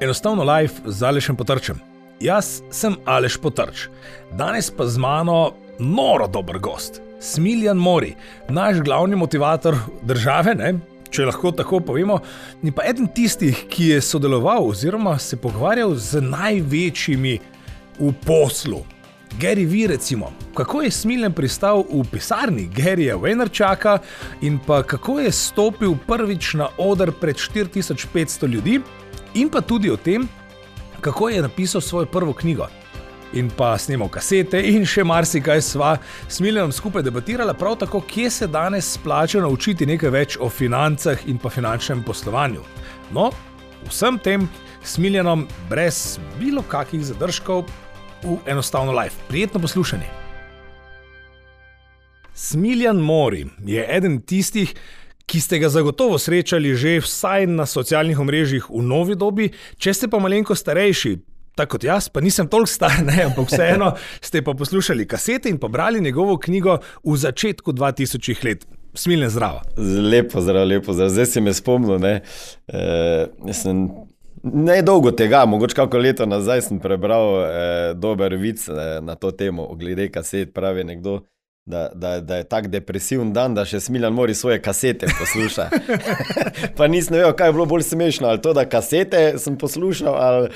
Enostavno life z Alešem potrčem. Jaz sem Aleš potrč, danes pa z mano noro dober gost, Smiljan Mori, naš glavni motivator države, ne? če lahko tako povemo, in pa eden tistih, ki je sodeloval oziroma se pogovarjal z največjimi v poslu. Gary V, recimo, kako je Smiljan pristal v pisarni Garyja Vaynerchaka in pa kako je stopil prvič na oder pred 4500 ljudi, in pa tudi o tem, kako je napisal svojo prvo knjigo. In pa snimal kasete, in še marsikaj sva s Miljanom skupaj debatirala, prav tako, kje se danes splača naučiti nekaj več o financah in pa finančnem poslovanju. No, vsem tem s Miljanom, brez bilo kakih zadržkov, v enostavno life. Prijetno poslušanje. Smiljan Mori je eden tistih, ki ste ga zagotovo srečali že vsaj na socialnih omrežjih v novi dobi, če ste pa malenko starejši. Tako kot jaz, pa nisem toliko star, ne, ampak vseeno ste pa poslušali kasete in pobrali njegovo knjigo v začetku 2000 let. Smilne zdravo. Lepo, zdravo, lepo. Zdravo. Zdaj si me spomnil. Ne, e, ne dolgo tega, mogoče kako leto nazaj sem prebral e, dober vic e, na to temo, glede kaset, pravi nekdo da, da, da je tako depresiven dan, da še smiljan mori svoje kasete poslušati. pa nisem vedel, kaj je bilo bolj smešno, ali to, da kasete sem poslušal, ali,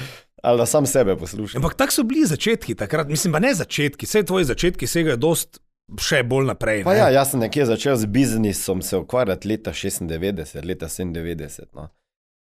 ali da sam sebe poslušam. Ampak tako so bili začetki takrat, mislim, pa ne začetki, vse tvoje začetki segajo dost. Še bolj naprej. Ja, jaz sem nekje začel z biznisom se ukvarjati leta 96, leta 97. No.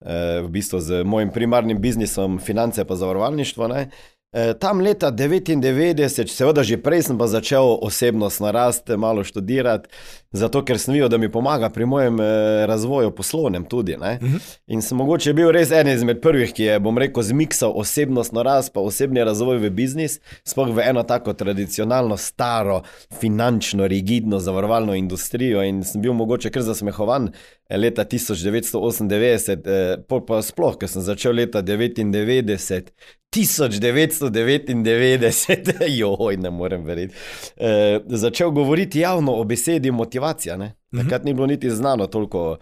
E, v bistvu z mojim primarnim biznisom, finance pa zavarovalništvo. Ne. Eh, tam leta 99, seveda že prej sem pa začel osebnostno rasti, malo študirati, zato ker sem videl, da mi pomaga pri mojem eh, razvoju poslovnem tudi. Uh mhm. -huh. In sem mogoče bil res en izmed prvih, ki je, bom rekel, zmiksal osebnostno rast, pa osebni razvoj v biznis, sploh v eno tako tradicionalno, staro, finančno, rigidno, zavarovalno industrijo. In sem bil mogoče kar zasmehovan eh, leta 1998, pa sploh, ker sem začel leta 99. 1999, joj, ne morem verjeti. E, začel govoriti javno o besedi motivacija. Ne? Mhm. Takrat ni bilo niti znano toliko,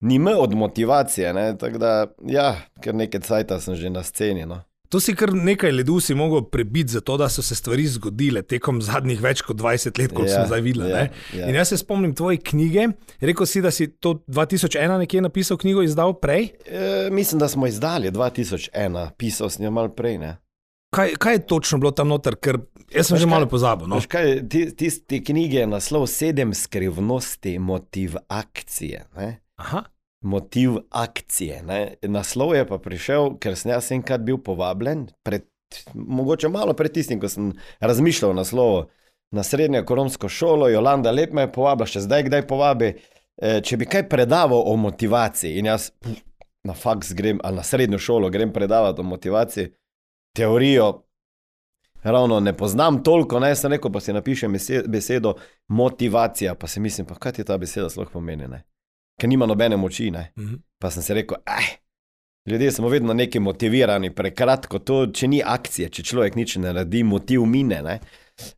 ni me od motivacije. Tako da, ja, ker nekaj časa sem že na sceni. No? To si kar nekaj ledu si mogel prebiti, zato da so se stvari zgodile tekom zadnjih več kot 20 let, kot ja, sem zdaj videl. Ja, ja. In jaz se spomnim tvoje knjige. Rekl si, da si to 2001 nekje napisal knjigo, izdal prej? E, mislim, da smo izdali 2001, pisal sem jo malo prej. Kaj, kaj je točno bilo tam noter, ker jaz sem Veš že malo pozabil? No? Tiste ti knjige je naslov Sedem skrivnosti motiv akcije. Aha motiv akcije. Ne. Naslov je pa prišel, ker sem jaz enkrat bil povabljen, pred, mogoče malo pred tistim, ko sem razmišljal o naslovu na srednjo ekonomsko šolo. Jolanda lep me je povabila, še zdaj kdaj povabi, e, če bi kaj predaval o motivaciji. In jaz na faks grem, ali na srednjo šolo grem predavati o motivaciji, teorijo. Ravno ne poznam toliko, naj sem rekel, pa si napišem besedo motivacija, pa si mislim, pa kaj ti ta beseda sploh pomeni. Ne? Ker nima nobene moči. Uh mhm. -huh. Pa sem si rekel, eh, ljudje smo vedno neki motivirani, prekratko to, če ni akcije, če človek nič ne naredi, motiv mine. Ne?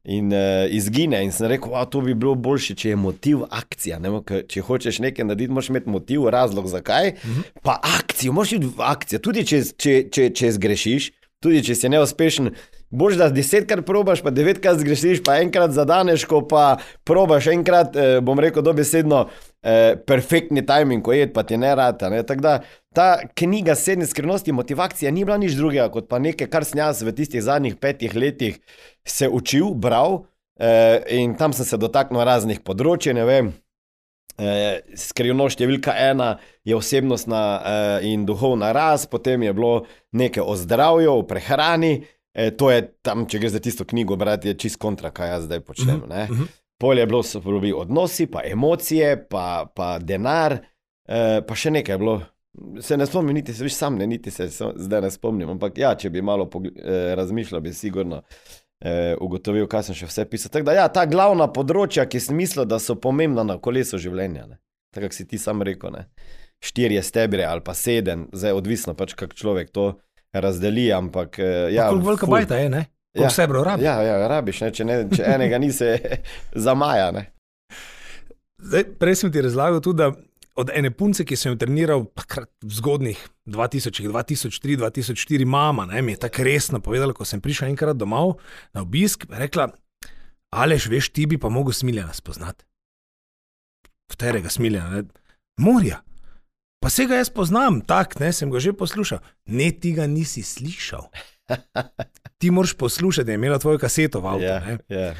In uh, izgine, in sem rekel, da to bi bilo boljše, če je motiv akcija. Ne? Če hočeš nekaj narediti, moraš imeti motiv, razlog zakaj. Mhm. -huh. Pa akcijo, moraš iti v akcijo. Tudi če, če, če, če zgrešiš, tudi če si neuspešen, boš da desetkrat probaš, pa devetkrat zgrešiš, pa enkrat zadaneš, ko pa probaš enkrat, eh, bom rekel, dobesedno eh, perfektni timing, ko je, pa ti ne rata. Ne? Da, ta knjiga Sedne skrivnosti motivacije ni bila nič drugega, kot pa nekaj, kar sem jaz v tistih zadnjih petih letih se učil, bral eh, in tam sem se dotaknil raznih področji. Eh, skrivnost številka ena je osebnostna eh, in duhovna rast, potem je bilo nekaj o zdravju, o prehrani. E, to je tam, če greš za tisto knjigo, brati, je čist kontra, kaj jaz zdaj počnem. Uh -huh. Polje je bilo, so bili odnosi, pa emocije, pa, pa denar, eh, pa še nekaj je bilo. Se ne spomnim, niti se, viš, sam ne, niti se zdaj ne spomnim. Ampak ja, če bi malo eh, razmišljal, bi sigurno eh, ugotovil, kaj sem še vse pisal. Tako da, ja, ta glavna področja, ki sem mislil, da so pomembna na kolesu življenja. Tako si ti sam rekel, ne. štirje stebre ali pa sedem, zdaj odvisno pač, kako človek to razdeli. Ampak, eh, ja, koliko velika bajta je, ne? Ja, vse bro, rabiš. Ja, ja rabiš, če, ne, če enega nisi za maja. Zdaj, prej sem ti razlagal tudi, da od ene punce, ki sem jo treniral v zgodnih 2000, 2003, 2004, mama, ne, mi je tako resno povedala, ko sem prišel enkrat domov na obisk, rekla, Alež, veš, ti bi pa mogel smiljena spoznati. Katerega smiljena? Morja. Pa se ga jaz poznam, tak, ne, sem ga že poslušal. Ne, ti ga nisi slišal. Ti moraš poslušati, da je imela tvojo kaseto v avtu. Ja, ja.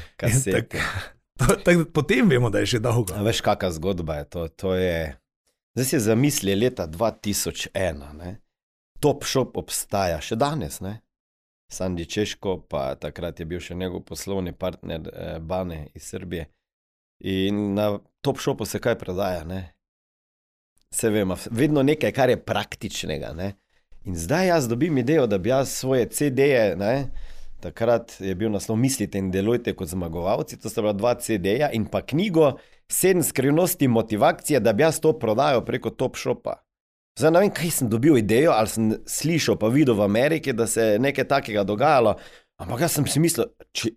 Tak, tak, potem vemo, da je že dolgo. A veš, kakšna zgodba je to? to je... Zdaj si zamisli leta 2001. Ne? Top shop obstaja še danes. Ne? Sandy Češko, pa takrat je bil še njegov poslovni partner eh, Bane iz Srbije. In na top shopu se kaj prodaja? Ne? Se vemo, vedno nekaj, kar je praktičnega. Ne? In zdaj jaz dobim idejo, da bi jaz svoje CD-je, takrat je bil naslov Mislite in delujte kot zmagovalci, to sta bila dva CD-ja in pa knjigo Sedem skrivnosti motivacije, da bi jaz to prodajal preko Top Shopa. Zdaj ne vem, kaj sem dobil idejo, ali sem slišal pa videl v Ameriki, da se je nekaj takega dogajalo, ampak jaz sem si mislil, če,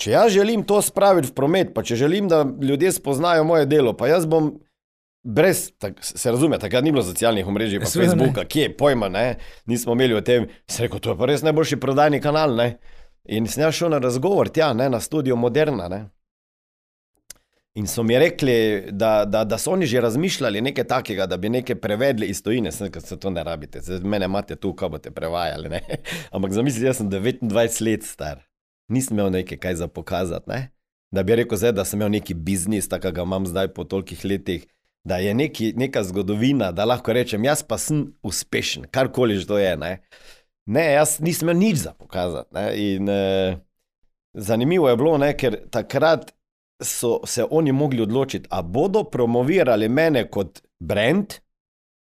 če jaz želim to spraviti v promet, pa če želim, da ljudje spoznajo moje delo, pa jaz bom brez, tak, se razume, takrat ni bilo socialnih omrežij, pa Seveda ne. Facebooka, kje je pojma, ne? nismo imeli o tem. Se rekel, to je pa res najboljši prodajni kanal. Ne? In sem jaz šel na razgovor tja, ne? na studio Moderna. Ne? In so mi rekli, da, da, da so oni že razmišljali nekaj takega, da bi nekaj prevedli iz tujine, sem rekel, se to ne rabite, zdaj mene imate tu, kaj boste prevajali. Ne? Ampak zamislite, jaz sem 29 let star, nisem imel nekaj kaj za pokazati. Ne? Da bi rekel, zdaj, da sem imel neki biznis, tako ga imam zdaj po tolikih letih, da je neki, neka zgodovina, da lahko rečem, jaz pa sem uspešen, karkoli že to je. Ne, ne jaz nisem imel nič za pokazati. Ne? In eh, zanimivo je bilo, ne, ker takrat so se oni mogli odločiti, ali bodo promovirali mene kot brand,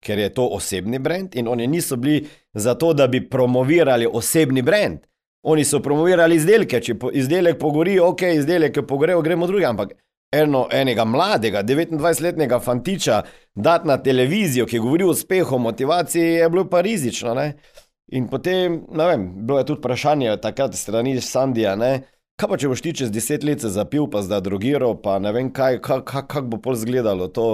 ker je to osebni brand, in oni niso bili za to, da bi promovirali osebni brand. Oni so promovirali izdelke, če po, izdelek pogori, ok, izdelek je pogorel, gremo druge, ampak eno, enega mladega, 29-letnega fantiča dati na televizijo, ki govori o uspehu, motivaciji, je bilo pa rizično. Ne? In potem, ne vem, bilo je tudi vprašanje takrat strani Sandija, ne, kaj pa če boš ti čez deset let se zapil, pa zdaj drogiral, pa ne vem kaj, kako kak, kak bo pol izgledalo to,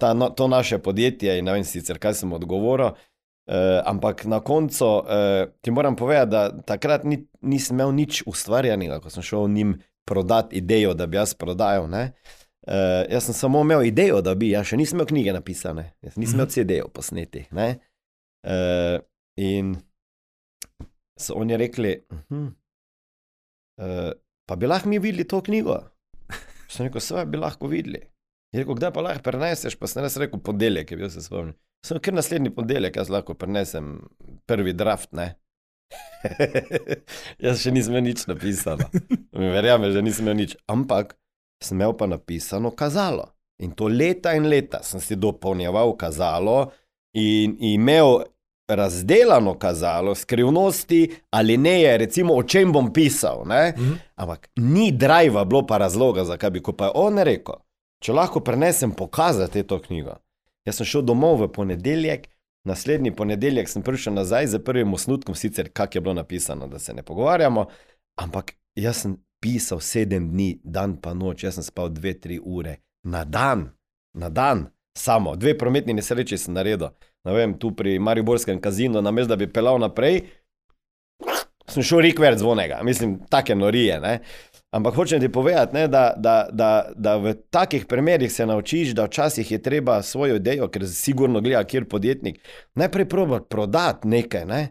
ta, no, to naše podjetje in ne vem sicer, kaj sem odgovoril. Uh, ampak na koncu uh, ti moram povedati, da takrat ni, nisem imel nič ustvarjanega, ko sem šel njim prodati idejo, da bi jaz prodajal. Uh, jaz sem samo imel idejo, da bi, jaz še nisem imel knjige napisane, jaz nisem imel CD-jev posnetih. Uh, in so oni rekli, uh -huh, uh, pa bi lahko mi videli to knjigo. Sem rekel, vse bi lahko videli. Je rekel, kdaj pa lahko preneseš, pa sem res rekel, ponedeljek je bil se spomnil. Sem ker naslednji ponedeljek jaz lahko prenesem prvi draft, ne. jaz še nisem nič napisano. Mi verjamem, že nisem nič. Ampak sem imel pa napisano kazalo. In to leta in leta sem si dopolnjeval kazalo in imel razdelano kazalo, skrivnosti ali ne je, recimo, o čem bom pisal. Ne? Mhm. Ampak ni driva, bilo pa razloga, zakaj bi, ko pa je on rekel, če lahko prenesem pokazati to knjigo. Jaz sem šel domov v ponedeljek, naslednji ponedeljek sem prišel nazaj z prvim osnutkom, sicer kak je bilo napisano, da se ne pogovarjamo, ampak jaz sem pisal sedem dni, dan pa noč, jaz sem spal dve, tri ure na dan, na dan, samo dve prometni nesreči sem naredil. Ne vem, tu pri Mariborskem kazinu, namesto da bi pelal naprej, sem šel rikver zvonega, mislim, take norije. Ne? Ampak hočem ti povedati, ne, da, da, da, da v takih primerih se naučiš, da včasih je treba svojo idejo, ker sigurno gleda, kjer podjetnik, najprej proba prodati nekaj, ne,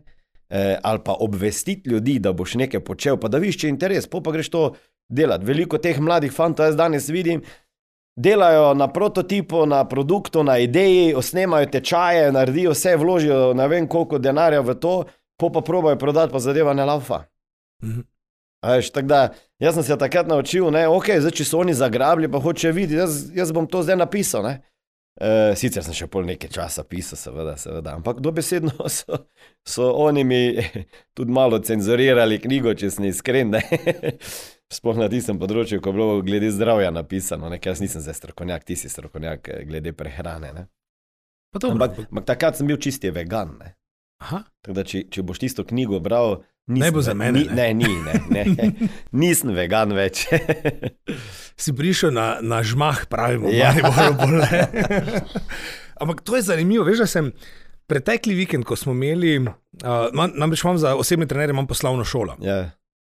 eh, ali pa obvestiti ljudi, da boš nekaj počel, pa da viš, če je interes, pa pa greš to delati. Veliko teh mladih fantov jaz danes vidim, delajo na prototipu, na produktu, na ideji, osnemajo tečaje, naredijo vse, vložijo ne vem koliko denarja v to, pa pa probajo prodati, pa zadeva ne laufa. Mhm. Veš, da, jaz sem se takrat naučil, da okay, če so oni zagrabili, pa hoče videti, jaz, jaz bom to zdaj napisal. Ne? E, sicer sem še pol nekaj časa pisal, seveda, seveda. ampak dobesedno so, so oni mi tudi malo cenzurirali knjigo, če sem iskren. Sploh na tistem področju, ko je bilo glede zdravja napisano, ne? jaz nisem zdaj strokovnjak, ti si strokovnjak eh, glede prehrane. Ne? Ampak, ampak takrat sem bil čisti vegan. Tako da, če, če boš tisto knjigo bral, Nisem, Ne bo za mene, Ni, ne. ne, ni, ne, ne. Nisem vegan več. Si prišel na, na žmah, pravimo, Ja. ja. bolj. ne. Ampak to je zanimivo. Veš, da sem pretekli vikend, ko smo imeli, uh, namreč imam za osebne trenerje, imam poslovno šolo ja,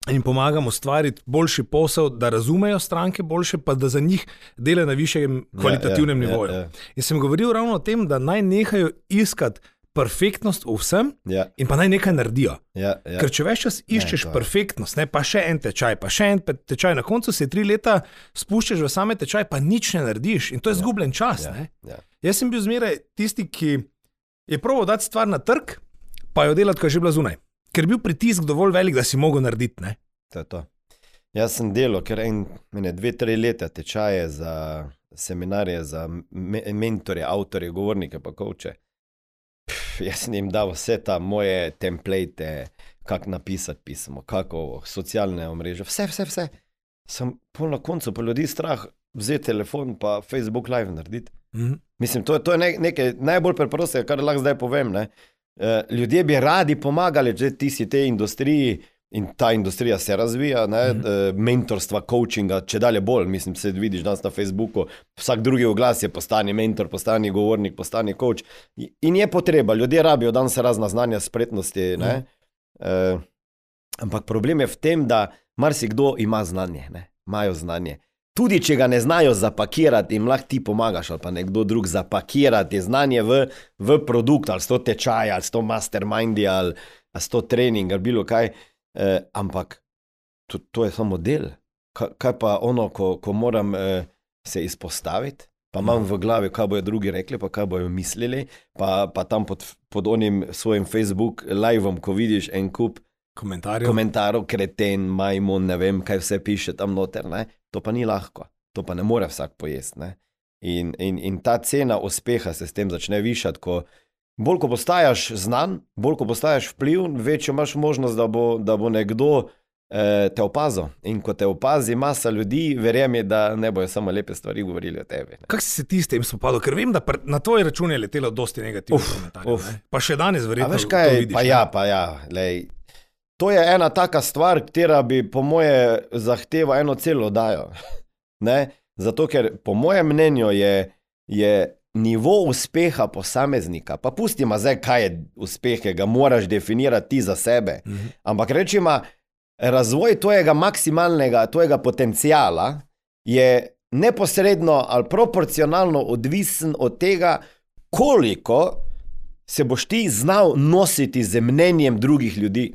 in pomagam ustvariti boljši posel, da razumejo stranke boljše, pa da za njih delajo na višjem kvalitativnem ja, nivoju. Ja, ja, In sem govoril ravno o tem, da naj nehajo iskati perfektnost v vsem ja, in pa naj nekaj naredijo. ja, ja. Ker če več čas iščeš je. perfektnost, ne, pa še en tečaj, pa še en tečaj, na koncu se tri leta spuščaš v same tečaj, pa nič ne narediš in to je izgubljen čas. Ja, ne. ja. Jaz sem bil zmeraj tisti, ki je proval dati stvar na trg, pa jo delati, ko je že bila zunaj. Ker je bil pritisk dovolj velik, da si mogel narediti. Ne? To je to. Jaz sem delal, ker en, mene dve, tri leta tečaje za seminarje, za me, mentore, avtorje, govornike, pa koče. Pff, Jaz sem jim dal vse ta moje template, kako napisati pismo, kako socialne omrežje, vse, vse, vse. Sem pol na koncu pa ljudi strah vzeti telefon pa Facebook live narediti. Mhm. Mislim, to je, to je ne, nekaj najbolj preprostega, kar lahko zdaj povem. Ne? Eh, Ljudje bi radi pomagali, če ti si tej industriji in ta industrija se razvija, ne, mm. mentorstva, coachinga, če dalje bolj. Mislim, se vidiš danes na Facebooku, vsak drugi oglas je postani mentor, postani govornik, postani coach. In je potreba, ljudje rabijo danes razna znanja, spretnosti. Mm. Uh, ampak problem je v tem, da marsikdo ima znanje, ne, imajo znanje. Tudi če ga ne znajo zapakirati, jim lahko ti pomagaš, ali pa nekdo drug zapakirati znanje v, v produkt, ali sto tečaj, ali sto mastermindi, ali, ali sto trening, ali bilo kaj. Eh, ampak to, to je samo del. Kaj, kaj pa ono, ko, ko moram eh, se izpostaviti, pa imam v glavi, kaj bojo drugi rekli, pa kaj bojo mislili, pa, pa tam pod, pod onim svojim Facebook liveom, ko vidiš en kup Komentarje. komentarjev, kreten, majmun, ne vem, kaj vse piše tam noter. Ne? To pa ni lahko, to pa ne more vsak pojesti. In, in, in ta cena uspeha se s tem začne višati. Ko, bolj ko postaješ znan, bolj ko postaješ vpliv, večjo imaš možnost, da bo, da bo nekdo eh, te opazil. In ko te opazi masa ljudi, verjemi, da ne bojo samo lepe stvari govorili o tebi. Kako si se ti s tem spopadal? Ker vem, da na tvoj račun je letelo dosti negativnih komentarjev. ne. Pa še danes A verjetno. veš kaj, vidiš, pa ne. ja, pa ja. Lej. To je ena taka stvar, katera bi, po moje, zahteva eno celo dajo. Zato, ker po mojem mnenju je, je nivo uspeha posameznika, pa pustimo zdaj, kaj je uspeh, ki ga moraš definirati ti za sebe. Mhm. Ampak rečemo, razvoj tvojega maksimalnega, tvojega potencijala je neposredno ali proporcionalno odvisen od tega, koliko se boš ti znal nositi z mnenjem drugih ljudi.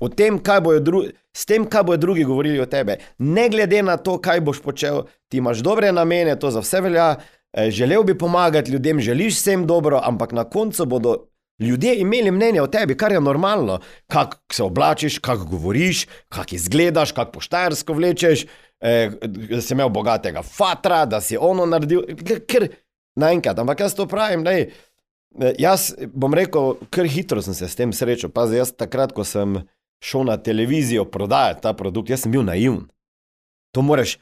O tem, kaj bojo drugi. S tem, kaj bodo drugi govorili o tebi, ne glede na to, kaj boš počel, ti imaš dobre namene, to za vse velja, eh, želel bi pomagati ljudem, želiš vsem dobro, ampak na koncu bodo ljudje imeli mnenje o tebi, kar je normalno. Kako se oblačiš, kako govoriš, kako izgledaš, kako poštarsko vlečeš, eh, da si imel bogatega fatra, da si ono naredil, ker naenkrat. Ampak jaz to pravim, da je. Jaz bom rekel, kar hitro sem se s tem srečal. Pazi, jaz takrat, ko sem šel na televizijo prodajati ta produkt, jaz sem bil naivn. To moraš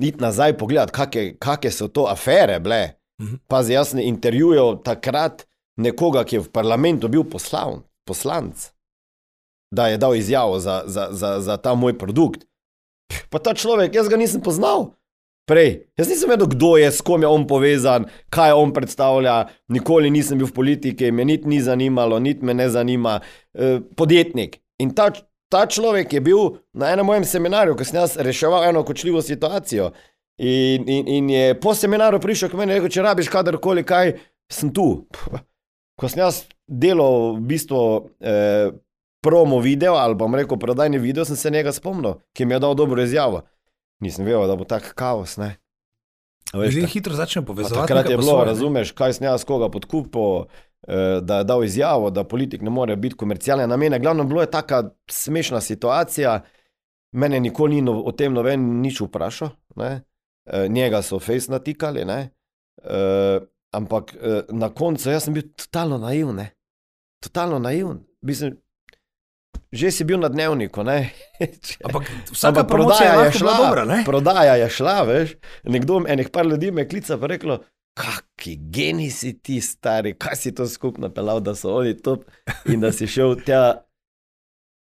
iti nazaj pogledati, kakšne so to afere bile. Mhm. Pazi, jaz sem intervjuval takrat nekoga, ki je v parlamentu bil poslan, poslanc, da je dal izjavo za, za, za, za ta moj produkt. Pa ta človek, jaz ga nisem poznal. Prej, jaz nisem vedel, kdo je, s kom je on povezan, kaj on predstavlja, nikoli nisem bil v politiki, me niti ni zanimalo, niti me ne zanima. E, podjetnik. In ta, ta človek je bil na enem mojem seminarju, ko sem jaz reševal eno kočljivo situacijo. In, in, in je po seminarju prišel k meni in rekel: Če rabiš kadarkoli kaj, sem tu. Ko sem jaz delal v bistvu eh, promo video ali pa rekel prodajni video, sem se njega spomnil, ki mi je dal dobro izjavo. Nisem vedel, da bo tak kaos. Ne? A Ljudje hitro začnejo povezovati. Takrat nekaj je bilo, ne. razumeš, kaj sem jaz koga podkupil, da je dal izjavo, da politik ne more biti komercialne namene. Glavno bilo je taka smešna situacija, mene nikoli ni no, o tem noben nič vprašal, ne? Eh, njega so face natikali, ne? Eh, ampak eh, na koncu jaz sem bil totalno naivn, ne? totalno naivn. Mislim, že si bil na dnevniku, ne? Ampak vsaka Ampak je prodaja je bila šla, dobra, ne? prodaja je šla, veš. Nekdo, enih par ljudi me je klical in rekel, kaki geni si ti, stari, kaj si to skupno pelal, da so oni top in da si šel tja.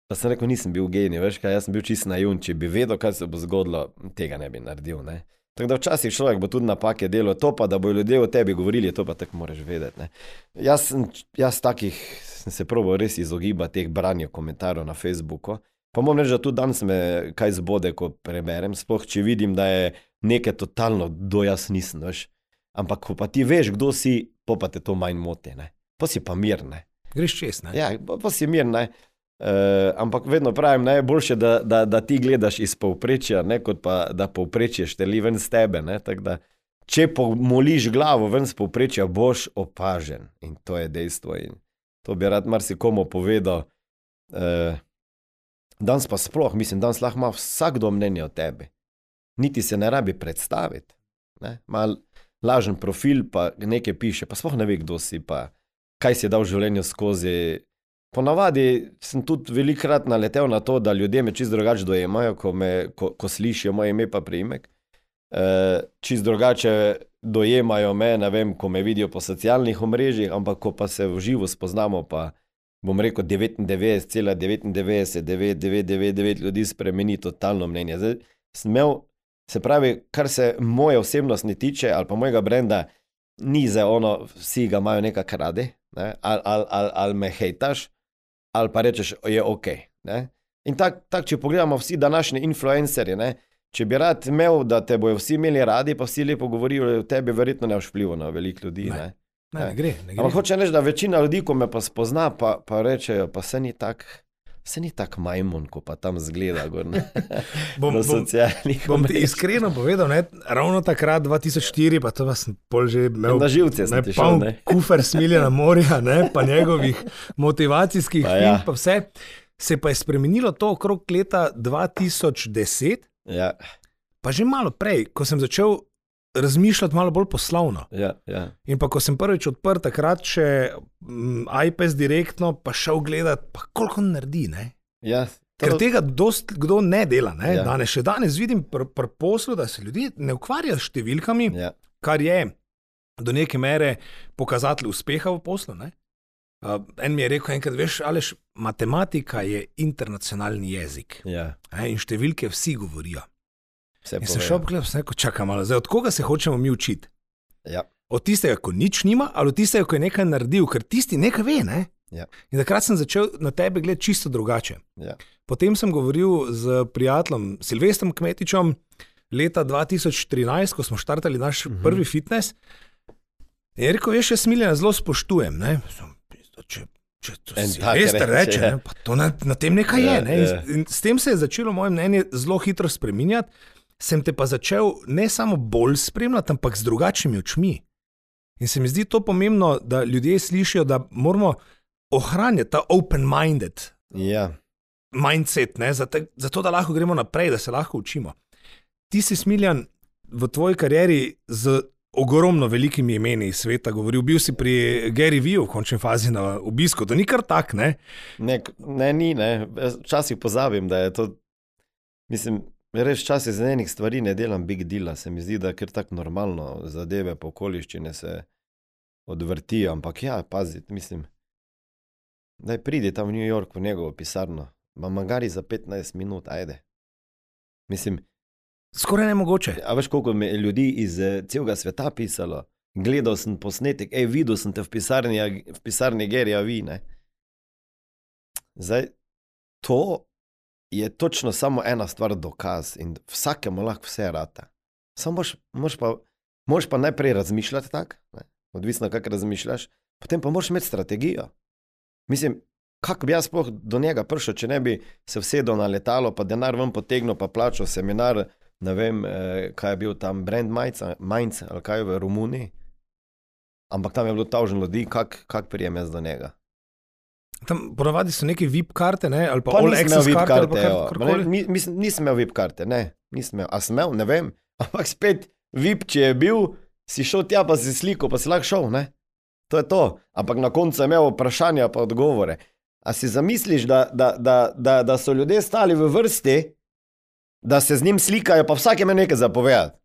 Pa sem rekel, nisem bil genij, veš kaj, jaz sem bil čist naivn, če bi vedel, kaj se bo zgodilo, tega ne bi naredil. Ne? Tako da včasih človek bo tudi napake delo, to pa, da bodo ljudje o tebi govorili, to pa tako moraš vedeti. Ne? Jaz, jaz takih sem se probo res izogibati teh branjev komentarjev na Facebooku. Pa moram reči, da tudi danes me kaj zbode, ko preberem, sploh če vidim, da je nekaj totalno do jaz nisem. Veš? Ampak ko pa ti veš, kdo si, pa te to manj moti, pa si pa mirne. Greš čez. Ne? Ja, pa, pa si mirne. Uh, ampak vedno pravim, najboljše, da, da, da ti gledaš iz povprečja, ne, kot pa da povprečje šteli ven z tebe. Ne, da, če pomoliš glavo ven z povprečja, boš opažen in to je dejstvo. In to bi rad marsikomu povedal. Uh, danes pa sploh, mislim, danes lahko ima vsakdo mnenje o tebi. Niti se ne rabi predstaviti. Ne, mal lažen profil, pa nekaj piše, pa sploh ne ve, kdo si, pa kaj si dal v življenju skozi. Ponavadi sem tudi velikokrat naletel na to, da ljudje me čist drugače dojemajo, ko, me, ko, ko slišijo moje ime pa priimek. E, čist drugače dojemajo me, ne vem, ko me vidijo po socialnih omrežjih, ampak ko pa se v živo spoznamo, pa bom rekel 99,999999 ljudi spremeni totalno mnenje. Zdaj, smel, se pravi, kar se moje osebnosti tiče, ali pa mojega brenda, ni za ono, vsi ga imajo nekaj radi, ne? ali al, al, al me hejtaš ali pa rečeš, da je ok. Ne? In tako, tak, če pogledamo, vsi današnji influencerji, ne? če bi rad imel, da te bojo vsi imeli radi, pa vsi lepo govorijo o tebi, verjetno ne vpliva na veliko ljudi. Ne? Ne. Ne, ne gre. Ne gre. Ampak hoče reči, da večina ljudi, ko me pa spozna, pa, pa rečejo, pa se ni tako. Se ni tako majmun, kot pa tam zgleda. Gor, bom, bom, bom ti iskreno povedal, ne, ravno takrat, 2004, pa to vas pol že imel. Na živce sem ne, šel, ne. Kufer smiljena morja, ne, pa njegovih motivacijskih Pa ja. film, pa vse. Se pa je spremenilo to okrog leta 2010, Ja, pa že malo prej, ko sem začel razmišljati malo bolj poslovno. ja, ja. In pa ko sem prvič odprl takrat še mm, iPad direktno, pa šel gledat, pa koliko on naredi. Ne? ja. Ker To- tega dost kdo ne dela. Ne? Ja. Danes, še danes vidim pri pr poslu, da se ljudje ne ukvarjajo s številkami. Ja, kar je do neke mere pokazatelj uspeha v poslu. Ne? Uh, en mi je rekel enkrat, veš, ališ, matematika je internacionalni jezik ja. ne? in številke vsi govorijo. Vse In se povejo. šel pogledati, sem rekel, čakaj malo, zdaj od koga se hočemo mi učiti? Ja, Od tistega, ko nič nima, ali od tistega, ko je nekaj naredil, ker tisti nekaj ve. Ne? Ja. In takrat sem začel na tebe gledati čisto drugače. ja. Potem sem govoril z prijateljem Silvestrom Kmetičem leta 2013, ko smo štartali naš uh Mhm. -huh. prvi fitness. Je rekel, veš, jaz smiljena zelo spoštujem. Ne? Sem, Če, če to En si tak Silvester reče, ja. ne, pa to na, na tem nekaj Ja, je. Ne? ja. In, in s tem se je začelo moje mnenje zelo hitro spreminjati. Sem te pa začel ne samo bolj spremljati, ampak z drugačnimi očmi. In se mi zdi to pomembno, da ljudje slišijo, da moramo ohranjati ta open-minded ja. mindset, ne, zato, zato da lahko gremo naprej, da se lahko učimo. Ti si smiljan v tvoji karieri z ogromno velikimi imeni iz sveta govoril. Bil si pri Gary Viju v končni fazi na obisku, to ni kar tak, ne? Ne, ne, ni, ne. Včasih pozabim, da je to. Mislim, res včasih za enih stvari ne delam big deala. Se mi zdi, da je tako normalno, zadeve po okoliščine se odvrtijo. Ampak ja, pazi, mislim. Daj pridi tam v New York v njegovo pisarno, ma magari za 15 minut, ajde. Mislim, Skoraj nemogoče. a veš, koliko mi je ljudi iz eh, celega sveta pisalo. Gledal sem posnetek, ej, videl sem te v pisarni, v pisarni Gerija Vine. Zdaj, to je točno samo ena stvar, dokaz in vsakemu lahko vse rata. Samo moš, moš pa, moš pa najprej razmišljati tako, odvisno kako razmišljaš, potem pa moraš imeti strategijo. Mislim, kako bi jaz sploh do njega prišel, če ne bi se vsedel na letalo, pa denar ven potegnil, pa plačal seminar, ne vem, eh, kaj je bil tam, Brand Mainz ali kaj v Romuniji. Ampak tam je bilo tavžen ljudi, kako kak prijem jaz do njega. Tam ponavadi so neke VIP karte, ne? ali pa, Pa nisem imel VIP karte, karte, kar- ne, mi- mislim, nisem imel VIP karte, ne, nisem imel. A sem imel, ne vem. Ampak spet VIP, če je bil, si šel tja, pa si sliko, pa si lahko šel, ne. To je to. Ampak na koncu sem imel vprašanja, pa odgovore. A si zamisliš, da, da, da, da, da so ljudje stali v vrsti, da se z njim slikajo, pa vsak ima nekaj zapovedati.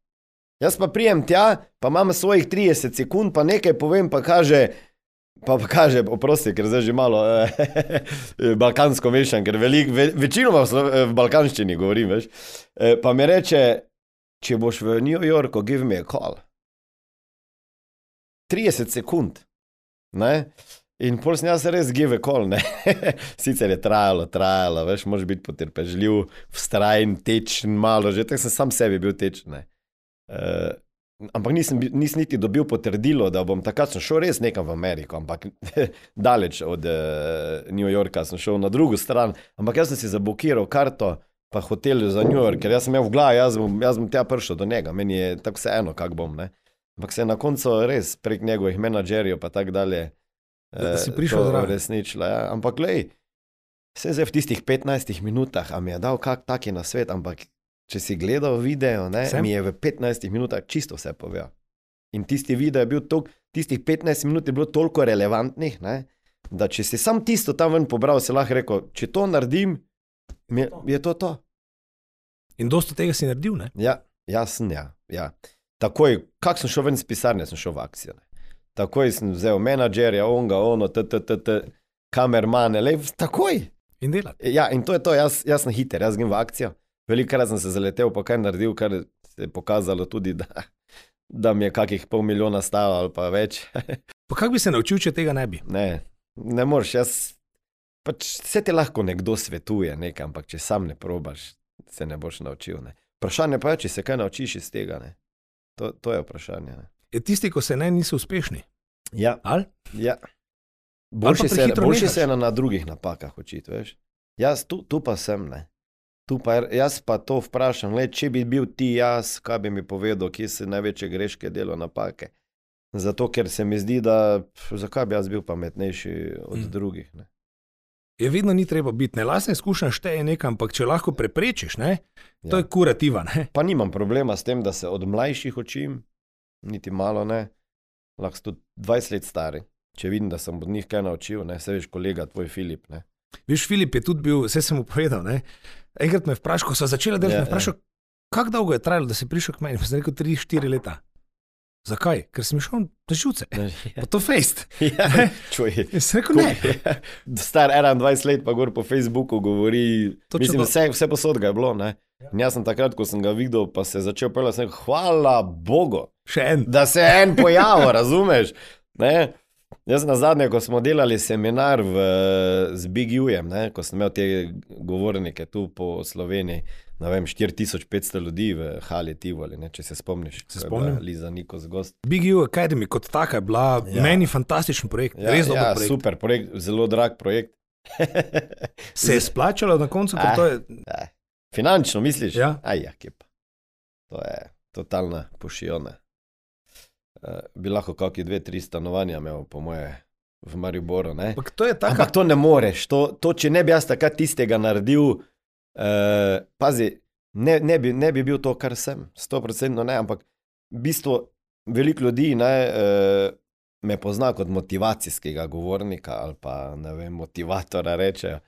Jaz pa prijem tja, pa imam svojih 30 sekund, pa nekaj povem, pa kaže, Pa, pa kaže, oprosti, ker zdaj že malo eh, balkansko mešam, ker velik, ve, večinoma v, Slo- eh, v balkanščini govorim. Veš. Eh, pa mi reče, če boš v New Yorku, give me a call. 30 sekund. Ne? In pol sem jaz res give a call. Ne? Sicer je trajalo, trajalo, veš, moraš biti potrpežljiv, vztrajen, tečen, malo, že tako sem sam sebi bil tečen. Eh, ampak nisem, nisem niti dobil potrdilo, da bom takrat šel res nekam v Ameriko, ampak daleč od uh, New Yorka sem šel na drugo stran. Ampak jaz sem si zablokiral karto, pa hotel za New York, ker jaz sem imel v glavi, jaz bom, jaz bom tja prišel do njega, meni je tako vseeno, kak bom. Ne? Ampak se je na koncu res prek njegovih menedžerjev, pa tako dalje. Da- da si eh, prišel zraven. Resničila, ja. Ampak, glej, vse zdaj v tistih 15 minutah, a mi je dal kak taki na svet, ampak če si gledal video, ne, Sem. mi je v 15 minutah čisto vse povedal. In tisti video je bil tok, tistih 15 minut je bilo toliko relevantnih, ne, da če si sam tisto tam ven pobral, si lahko rekel, če to naredim, je, je to to. In dosto tega si naredil, ne? Ja, jasen, ja. ja. Takoj, kak sem šel ven iz pisarne, sem šel v akcijo. Ne. Takoj sem vzel menedžerja, onga, ono, t, t, t, t, kamermane, le, takoj. In delati. Ja, in to je to, jaz, jaz sem hiter, jaz grem v akcijo. Velikokrat sem se zaletel, pa kaj naredil, kar se je pokazalo tudi, da, da mi je kakih pol milijona stalo ali pa več. Pa kako bi se naučil, če tega ne bi? Ne, ne moreš, jaz. Pač vse ti lahko nekdo svetuje, nekaj, ampak če sam ne probaš, se ne boš naučil. Ne. Vprašanje pa je, če se kaj naučiš iz tega. Ne. To, to je vprašanje. Ne. Je tisti, ko se ne, niso uspešni. Ja, Ali? ja. Boljše se, nehaš. se na, na drugih napakah učiti, veš. Jaz tu, tu pa sem, ne. Tu pa, je- jaz pa to vprašam, le, če bi bil ti jaz, kaj bi mi povedal, kje se največje greške delo napake. Zato, ker se mi zdi, da pf, zakaj bi jaz bil pametnejši od Mm. drugih. Ne? Je vedno ni treba biti, ne lastna izkušnja šteje nekaj, ampak če lahko preprečiš, ne, to Ja. je kurativa. Ne? Pa nimam problema s tem, da se od mlajših učim, niti malo ne, lahko tudi 20 let stari. Če vidim, da sem od njih kaj naučil, ne, se veš, kolega, tvoj Filip. Ne. Viš, Filip je tudi bil, vse sem mu povedal. Ne? Enkrat me vprašal, ko so začeli delati, Ja, me je vprašal, kako dolgo je trajalo, da si prišel k meni. Sem rekel, 3-4 leta. Zakaj? Ker sem šel na živce. Pa to fejst. ja. In sem rekel, ne. Star 21 let, pa gor po Facebooku govori. Točno Mislim, vse, vse posod ga je bilo. Ne? Ja. In jaz sem takrat, ko sem ga videl, pa se je začel pelati, hvala Bogu, Še en. da se je en pojavil, razumeš? Ne? Jaz na zadnje, ko smo delali seminar v, z Big Ujem, ko sem imel te govornike tu po Sloveniji, ne vem, 4500 ljudi v Hali Tivoli, ne, če se spomniš. Se spomnim. Liza Nikos gost. Big U Academy kot taka je bila ja. Meni fantastičen projekt, ja, res dober ja, projekt. super projekt, zelo drag projekt. Se je splačalo na koncu, ker Ah. to je. Ja. Finančno misliš? Ja. Aj, ja, pa. To je totalna pošijona. Uh, bi lahko kakšne dve, tri stanovanja imel, po moje, v Mariboru. Ampak to je tako. Ampak to ne moreš. To, to, če ne bi jaz takrat tistega naredil, uh, pazi, ne, ne, bi, ne bi bil to, kar sem. Sto procentno ne, ampak v bistvu veliko ljudi ne, uh, me pozna kot motivacijskega govornika ali pa ne vem, motivatora rečejo.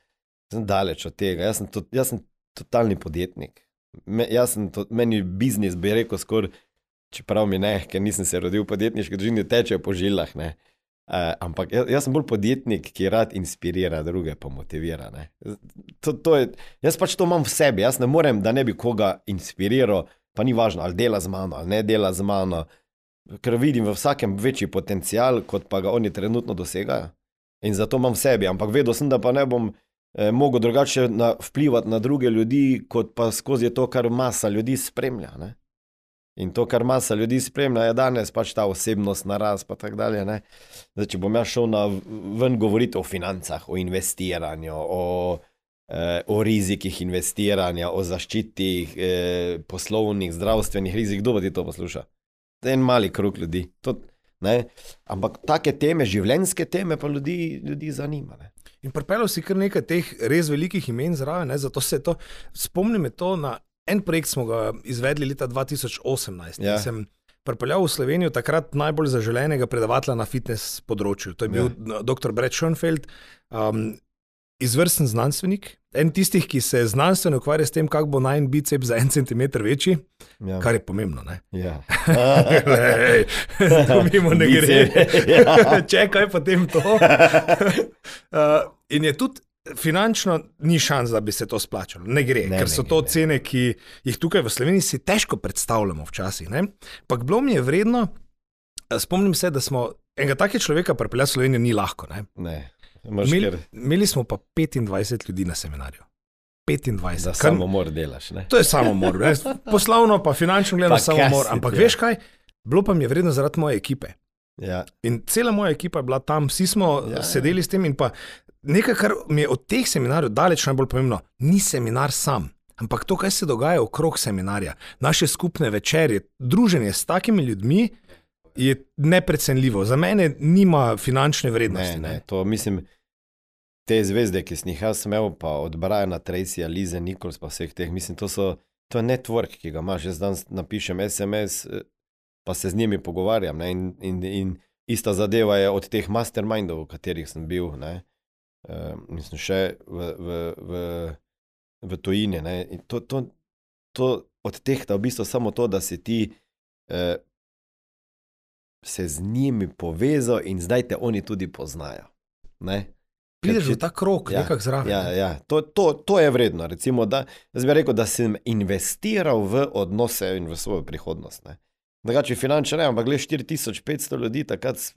Sem daleč od tega. Jaz sem, to, jaz sem totalni podjetnik. Me, jaz sem to, meni biznis, bi rekel, skoraj, čeprav mi ne, ker nisem se rodil v podjetniški družini, tečejo po žilah. Ne. Uh, ampak jaz, jaz sem bolj podjetnik, ki rad inspirira druge, pa motivira. ne. To, to je, jaz pač to imam v sebi, jaz ne morem, da ne bi koga inspiriral, pa ni važno, ali dela z mano ali ne dela z mano, ker vidim v vsakem večji potencial, kot pa ga oni trenutno dosegajo. In zato imam v sebi, ampak vedel sem, da pa ne bom eh, mogel drugače na, vplivati na druge ljudi, kot pa skozi to, kar masa ljudi spremlja. Ne? In to, kar masa ljudi spremlja, je danes pač ta osebnost narast, pa tako dalje. ne. Zdaj, če bom jaz šel na ven govoriti o financah, o investiranju, o, eh, o rizikih investiranja, o zaščiti eh, poslovnih, zdravstvenih rizik, kdo bo ti to posluša? En mali krug ljudi. To, ne? Ampak take teme, življenjske teme, pa ljudi, ljudi zanima. Ne? In pripeljal si kar nekaj teh res velikih imen zraven, ne? zato se to. Spomnim to na en projekt, smo ga izvedli leta 2018. Ja. Sem pripeljal v Slovenijo takrat najbolj zaželenega predavatelja na fitness področju. To je bil ja. dr. Brett Schoenfeld. Um, izvrsten znanstvenik, en tistih, ki se znanstveno ukvarja s tem, kako bo naj en bicep za en centimeter večji, Ja. kar je pomembno. Ne? Ja. Lej, to mimo ne gre. Ja. Čekaj, potem to. Uh, in je tudi finančno ni šans, da bi se to splačalo. Ne gre, Ne, ne, ker so ne to gre. cene, ki jih tukaj v Sloveniji si težko predstavljamo včasih. ne. Ampak bilo mi je vredno, eh, spomnim se, da smo enega takega človeka pripeljali v Slovenijo, ni lahko. Ne. Ne. Imeli, imeli smo pa 25 ljudi na seminarju. 25. za samomor delaš. Ne? To je samomor, ne. poslovno pa finančno gledano samomor. Ampak ti, veš kaj, bilo pa mi je vredno zaradi moje ekipe. Ja. In cela moja ekipa je bila tam, vsi smo Ja, ja, ja. sedeli s tem. Pa nekaj, kar mi je od teh seminarjev daleč najbolj pomembno, ni seminar sam. Ampak to, kaj se dogaja okrog seminarja, naše skupne večerje, druženje s takimi ljudmi, je neprecenljivo. Za mene nima finančne vrednosti. Ne, ne, to mislim, te zvezde, ki sem jih jaz imel, pa od Briana Tracyja, Lize Nichols, pa vseh teh, mislim, to, so, to je network, ki ga imaš. Jaz danes napišem SMS, eh, pa se z njimi pogovarjam. Ne, in, in, in ista zadeva je od teh mastermindov, v katerih sem bil. Ne, uh, mislim, še v, v, v, v tujini. Ne, in to, to, to odtehta v bistvu samo to, da si ti. Uh, Se z njimi povezal, in zdaj te oni tudi poznajo. Ne? Prideš v ta krok, Ja, ja, nekako zraven. Ja, ja. To, to, to je vredno. Recimo, da, jaz bi rekel, da sem investiral v odnose in v svojo prihodnost. Ne. Drugače, finančno ne, ampak gledaj 4500 ljudi takrat z-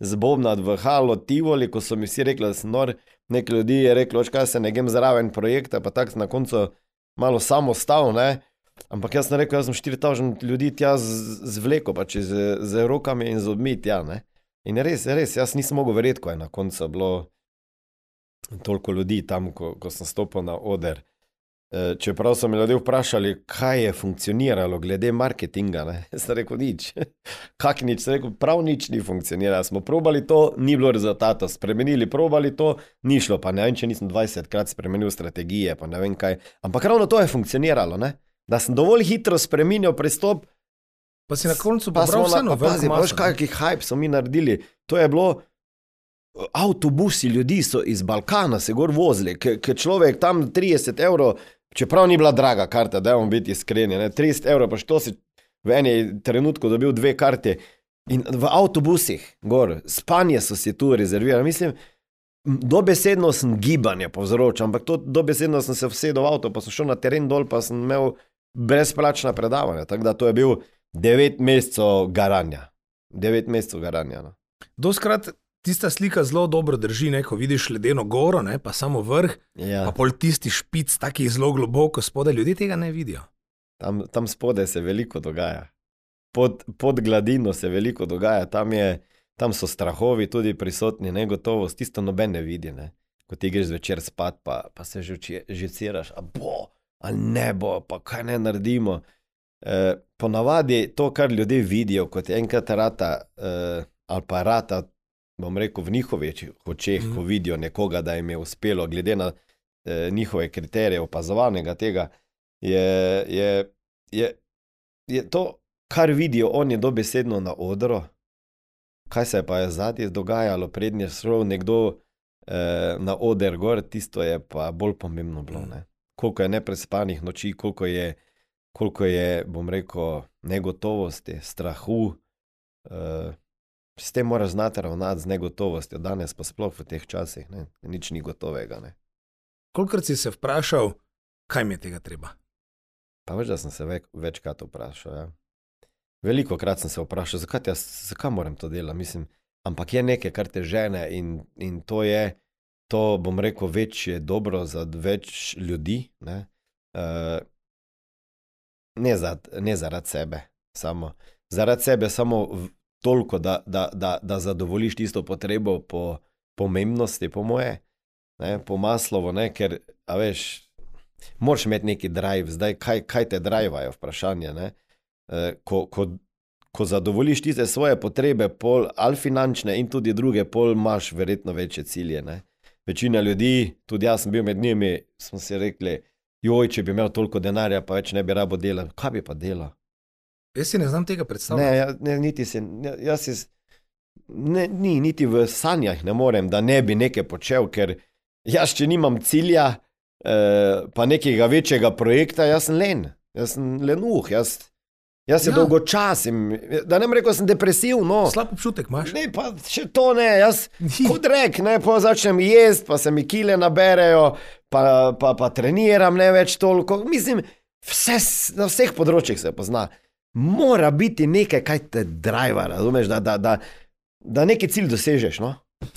zbobnat v Halo, Tivoli, ko so mi vsi rekli, da sem nor. Nekaj ljudi je reklo, kaj se ne grem zraven projekta, pa tako na koncu malo samo stal. Ne. Ampak jaz sem rekel, jaz sem 4000 ljudi tja z- zvlekel, pač z, z rokami in zobmi tja. Ne. In res, res, jaz nisem mogel verjeti, ko je na koncu bilo toliko ljudi tam, ko, ko sem stopil na oder. E, Čeprav so me ljudje vprašali, kaj je funkcioniralo glede marketinga, ne? Sem rekel nič. Kak nič, sem rekel, prav nič ni funkcioniralo. Smo probali to, ni bilo rezultata, spremenili, probali to, ni šlo, pa ne vem, če nisem 20 krat spremenil strategije, pa ne vem kaj. Ampak ravno to je funkcioniralo, ne? da sem dovolj hitro spremenil pristop, Pa si na koncu pa smo vseeno pa pazi, veš, kakšen hype so mi naredili. To je bilo, avtobusi ljudi so iz Balkana se gor vozili, ker človek tam 30 evrov, čeprav ni bila draga karta, da vam biti iskreni, ne, 30 evrov, pa što si v eni trenutku dobil dve karte. In v avtobusih, gor, spanje so si tu rezervirali. Mislim, dobesedno sem gibanje povzročal, ampak to dobesedno sem se vsedel v avto, pa sem šel na teren dol, pa sem imel brezplačna predavanja. Tako da to je bil devet mesecev garanja. Devet mesecev garanja. No. Doskrat tista slika zelo dobro drži, ne? ko vidiš ledeno goro, ne? pa samo vrh, Ja, pa pol tisti špic, taki zelo globoko spodaj, ljudje tega ne vidijo. tam, tam spodaj se veliko dogaja. Pod, pod gladino se veliko dogaja, tam, je, tam so strahovi tudi prisotni, negotovost, tisto noben ne vidi. Ne. Ko ti greš zvečer spat, pa, pa se že žiciraš, a bo, a ne bo, pa kaj ne naredimo. E, ponavadi to, kar ljudje vidijo, kot je enkrat rata, e, ali pa rata, bom rekel, v njihovih očeh, Mhm. ko vidijo nekoga, da jim je uspelo, glede na e, njihove kriterije opazovanega tega, je, je, je, je to, kar vidijo oni dobesedno na odru, kaj se pa je zadnji dogajalo, prednji je šel nekdo eh, na oder gor, tisto je pa bolj pomembno bilo. Ne? Koliko je neprespanih noči, koliko je, koliko je, bom rekel, negotovosti, strahu. Eh, s tem moraš znati ravnati z negotovostjo, danes pa sploh v teh časih, ne? nič ni gotovega. Ne? Kolikrat si se vprašal, kaj mi je tega treba? Pa veš, da sem se več, večkrat vprašal. Ja. Veliko krat sem se vprašal, zakaj, jaz, zakaj moram to delati. Mislim, ampak je nekaj, kar te žene in, in to je, to bom rekel, večje dobro za več ljudi. Ne, uh, ne, za, ne zaradi sebe, samo zaradi sebe, samo v- toliko, da, da, da, da zadovoljiš tisto potrebo po pomembnosti, po moje, ne, po maslovo, ne, ker, a veš. Moraš imeti neki drive, zdaj kaj, kaj te drivajo, vprašanje. ne. Eh, Ko, ko, ko zadovoljiš tiste svoje potrebe, pol ali finančne, in tudi druge, pol imaš verjetno večje cilje. Ne. Večina ljudi, tudi jaz sem bil med njimi, smo si rekli, joj, če bi imel toliko denarja, pa več ne bi rabo delal. Kaj bi pa delal? Jaz si ne znam tega predstavljati. Ne, ja, ne, niti se, ja, jaz si, ne, ni, niti v sanjah ne morem, da ne bi nekaj počel, ker jaz, če nimam cilja, eh, pa nekega večjega projekta, jaz sem len, jaz sem lenuh, jaz, jaz se Ja. ja. dolgočasim. Da ne bi rekel, da sem depresiv. No. Slab občutek imaš. Ne, pa še to ne, jaz kot rek, ne, pa začnem jesti, pa se mi kile naberejo, pa, pa, pa treniram ne več toliko. Mislim, vse, na vseh področjih se pozna. Mora biti nekaj, kaj te driva, razumeš, da, da, da, da neki cilj dosežeš. No?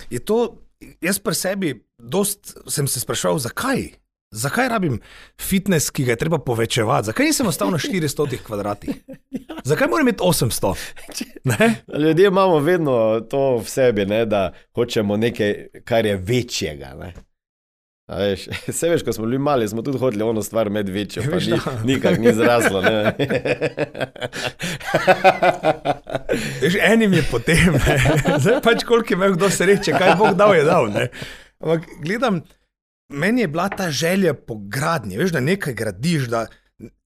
Je to, jaz pri sebi, dost sem se spraševal, zakaj? Zakaj rabim fitness, ki ga je treba povečevati? Zakaj nisem ostal na 400 kvadratih? Zakaj moram imeti 800? Ne? Ljudje imamo vedno to v sebi, ne, da hočemo nekaj, kar je večjega. Ne. Veš, se veš, ko smo bili mali, smo tudi hoteli ono stvar med večjo, pa Veš, ni, nikak ni zraslo. Veš, enim je potem, ne. zdaj pač koliko imel kdo sreče, kaj Bog dal, je dal. Ne. Ampak gledam, meni je bila ta želja po gradnji, veš, da nekaj gradiš. Da,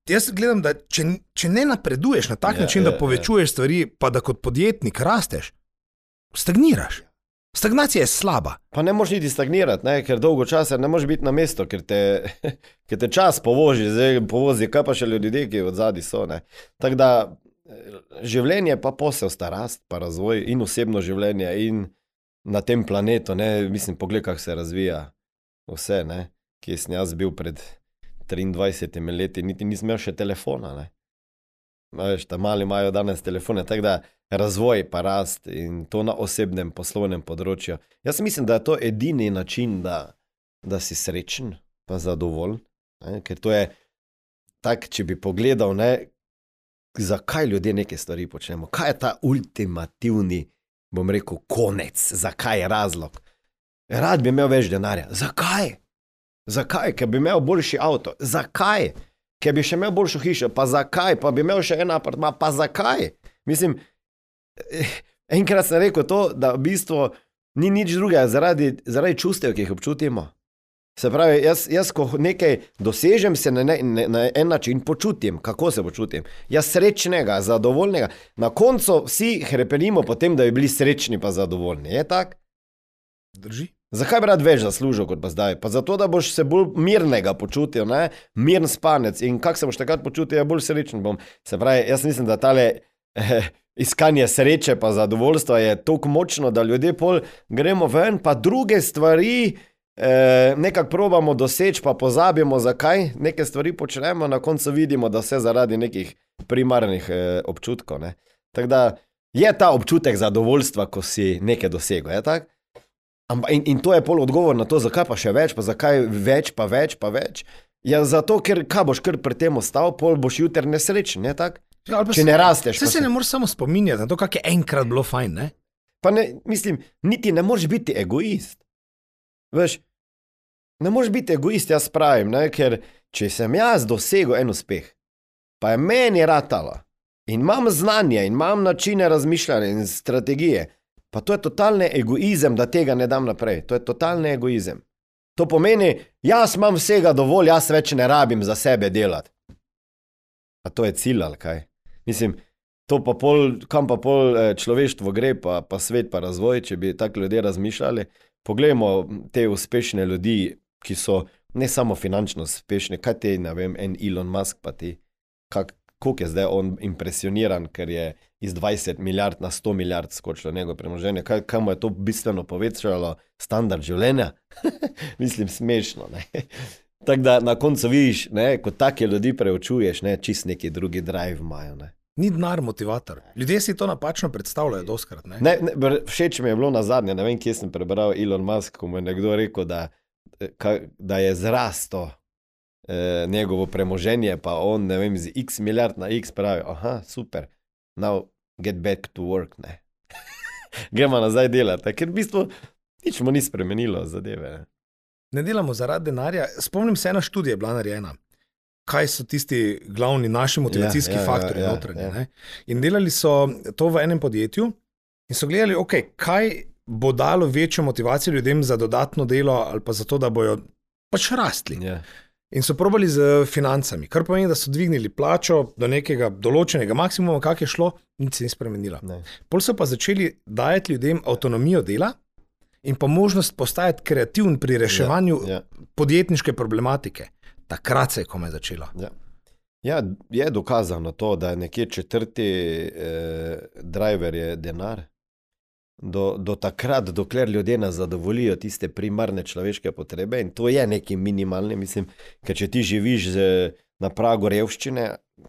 jaz gledam, da če, če ne napreduješ na tak Ja, ja, način, ja, da povečuješ stvari, pa da kot podjetnik rasteš, stagniraš. Stagnacija je slaba. Pa ne moreš niti stagnirati, ne, ker dolgo časa ne moreš biti na mestu, ker te, ker te čas povozi, zdaj povozi, kaj pa še ljudje, ki od zadaj so. ne. Tako da življenje pa posel sta rast, pa razvoj in osebno življenje in na tem planetu, ne, mislim, pogled, kako se razvija vse, ne, ki sem jaz bil pred 23 leti, niti nisem imel še telefona. Ne. Veš, ta mali imajo danes telefone, tako da razvoj pa rast in to na osebnem poslovnem področju. Jaz mislim, da je to edini način, da, da si srečen, pa zadovoljen. Ker to je tako, če bi pogledal, ne, zakaj ljudje neke stvari počnemo, kaj je ta ultimativni, bom rekel, konec, zakaj je razlog. Rad bi imel več denarja. Zakaj? Zakaj? Ker bi imel boljši avto. Zakaj? Ker bi še imel boljšo hišo. Pa zakaj? Pa bi imel še en apartma. Pa zakaj? Mislim, eh, enkrat sem rekel to, da v bistvu ni nič drugega zaradi, zaradi čustev, ki jih občutimo. Se pravi, jaz, jaz ko nekaj dosežem, se na, ne, ne, na en način počutim. Kako se počutim? Jaz srečnega, zadovoljnega. Na koncu vsi hrepenimo po tem, da bi bili srečni pa zadovoljni. Je tako? Drži. Zakaj bi rad več zaslužil kot pa zdaj? Pa zato, da boš se bolj mirnega počutil, ne? mirn spanec in kako se boš takrat počutil, je bolj srečen bom. Se pravi, jaz mislim, da tale eh, iskanje sreče pa zadovoljstva je tako močno, da ljudje pol gremo ven, pa druge stvari eh, nekako probamo doseči, pa pozabimo, zakaj neke stvari počnemo, na koncu vidimo, da vse zaradi nekih primarnih eh, občutkov. Ne? Tako da je ta občutek zadovoljstva, ko si nekaj dosegel. je tako? In, in to je pol odgovor na to, zakaj pa še več, pa zakaj več, pa več, pa več. Ja, zato, ker kaj boš kar pri tem ostal, pol boš jutri nesrečen, ne tako? Ja, Če se- ne rasteš. Pa se ne moreš samo spominjati na to, kak je enkrat bilo fajn. Ne? Pa ne, mislim, niti ne moreš biti egoist. Veš, ne moreš biti egoist, jaz pravim, ne? ker če sem jaz dosegel en uspeh, pa je meni ratalo in imam znanje in imam načine razmišljanja in strategije, pa to je totalni egoizem, da tega ne dam naprej. To je totalni egoizem. To pomeni, jaz imam vsega dovolj, jaz več ne rabim za sebe delati. A to je cilj ali kaj? Mislim, To pa pol, kam pa pol eh, človeštvo gre, pa, pa svet, pa razvoj, če bi tako ljudje razmišljali. Poglejmo te uspešne ljudi, ki so ne samo finančno uspešni, kaj ti, ne vem, en Elon Musk, pa ti, kak, koliko je zdaj on impresioniran, ker je iz 20 milijard na 100 milijard skočilo njegovo premoženje, kaj, kaj mu je to bistveno povečalo standard življenja? Mislim, smešno. Ne? Tako da na koncu vidiš, ne, ko take ljudi preučuješ, ne, čist neki drugi drive imajo. Ne. Ni denar motivator. Ljudje si to napačno predstavljajo, doskrat. Ne? Ne, ne, všeč mi je bilo na zadnje, ne vem, kje sem prebral Elon Musk, ko mu je nekdo rekel, da, eh, ka, da je zrasto eh, njegovo premoženje, pa on, ne vem, z x milijard na x pravi, aha, super, now get back to work, ne. Gremo nazaj delati, ker v bistvu nič mu ni spremenilo zadeve. Ne. ne delamo zaradi denarja. Spomnim se, ena študija je bila narejena. Kaj so tisti glavni naši motivacijski Ja, ja, ja, ja, faktori ja, notranji? ja. Ja. In delali so to v enem podjetju in so gledali, okay, kaj bo dalo večjo motivacijo ljudem za dodatno delo ali pa zato, da bojo pač rastli. Ja. In so probali z financami, kar pomeni, da so dvignili plačo do nekega določenega maksimuma, kak je šlo, nič se ni spremenilo. Ne. Pol so pa začeli dajati ljudem avtonomijo dela in pa možnost postajati kreativen pri reševanju Ja, ja. podjetniške problematike. Takrat se je komaj začelo. Ja. Ja, je dokazano to, da je nekje četrti eh, driver je denar. Do, do takrat, dokler ljudje ne zadovoljijo tiste primarne človeške potrebe, in to je nekaj minimalne, mislim, ker če ti živiš z, na pragu revščine,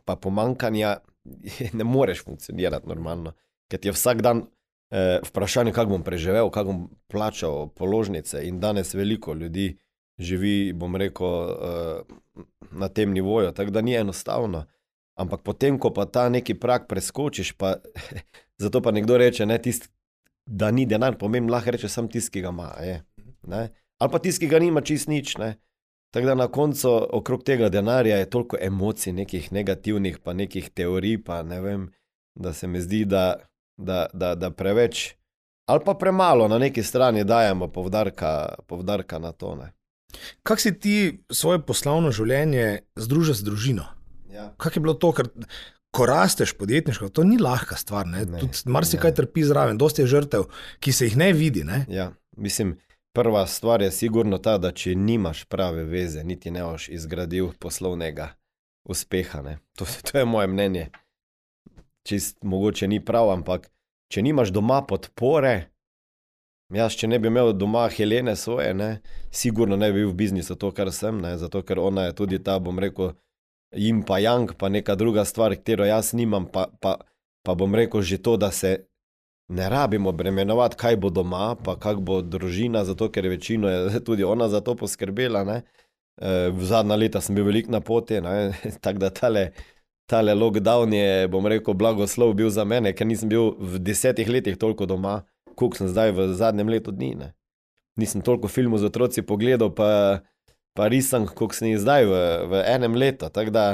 pa pomankanja, ne moreš funkcionirati normalno, ker ti je vsak dan eh, vprašanje, kako bom preživel, kako bom plačal položnice, in danes veliko ljudi živi, bom rekel, eh, na tem nivoju, tako da ni enostavno. Ampak potem, ko pa ta neki prak preskočiš, pa zato pa nekdo reče, ne, tist, da ni denar, pomeni, lahko reče samo tisti, ki ga ima. Je, ne. Ali pa tisti, ki ga nima čist nič. Ne. Tako da na koncu okrog tega denarja je toliko emocij, nekih negativnih, pa nekih teorij, pa ne vem, da se mi zdi, da, da, da, da preveč ali pa premalo na neki strani dajemo povdarka, povdarka na to. Ne. Kako si ti svoje poslovno življenje združil z družino? Ja. Kako je bilo to, ker ko rasteš podjetniško, to ni lahka stvar. Tudi marsikaj ne. trpi zraven, dosti je žrtev, ki se jih ne vidi. Ne? Ja, mislim, prva stvar je sigurno ta, da če nimaš prave veze, niti ne boš izgradil poslovnega uspeha. Ne. To, to je moje mnenje. Čist mogoče ni prav, ampak če nimaš doma podpore, jaz, če ne bi imel doma Helene svoje, ne, sigurno ne bi bil v biznisu to, kar sem, ne, zato ker ona je tudi ta, bom rekel, jim pa jank, pa neka druga stvar, katero jaz nimam, pa, pa, pa bom rekel že to, da se ne rabimo bremenovati, kaj bo doma, pa kak bo družina, zato ker večino je tudi ona za to poskrbela. Ne. Eh, V zadnja leta sem bil veliko na poti, tako da tale, tale lockdown je, bom rekel, blagoslov bil za mene, ker nisem bil v desetih letih toliko doma, kot sem zdaj v zadnjem letu dni. Ne. Nisem toliko filmov z otroci pogledal, pa, pa risam, kot jih zdaj v, v enem letu. Tako da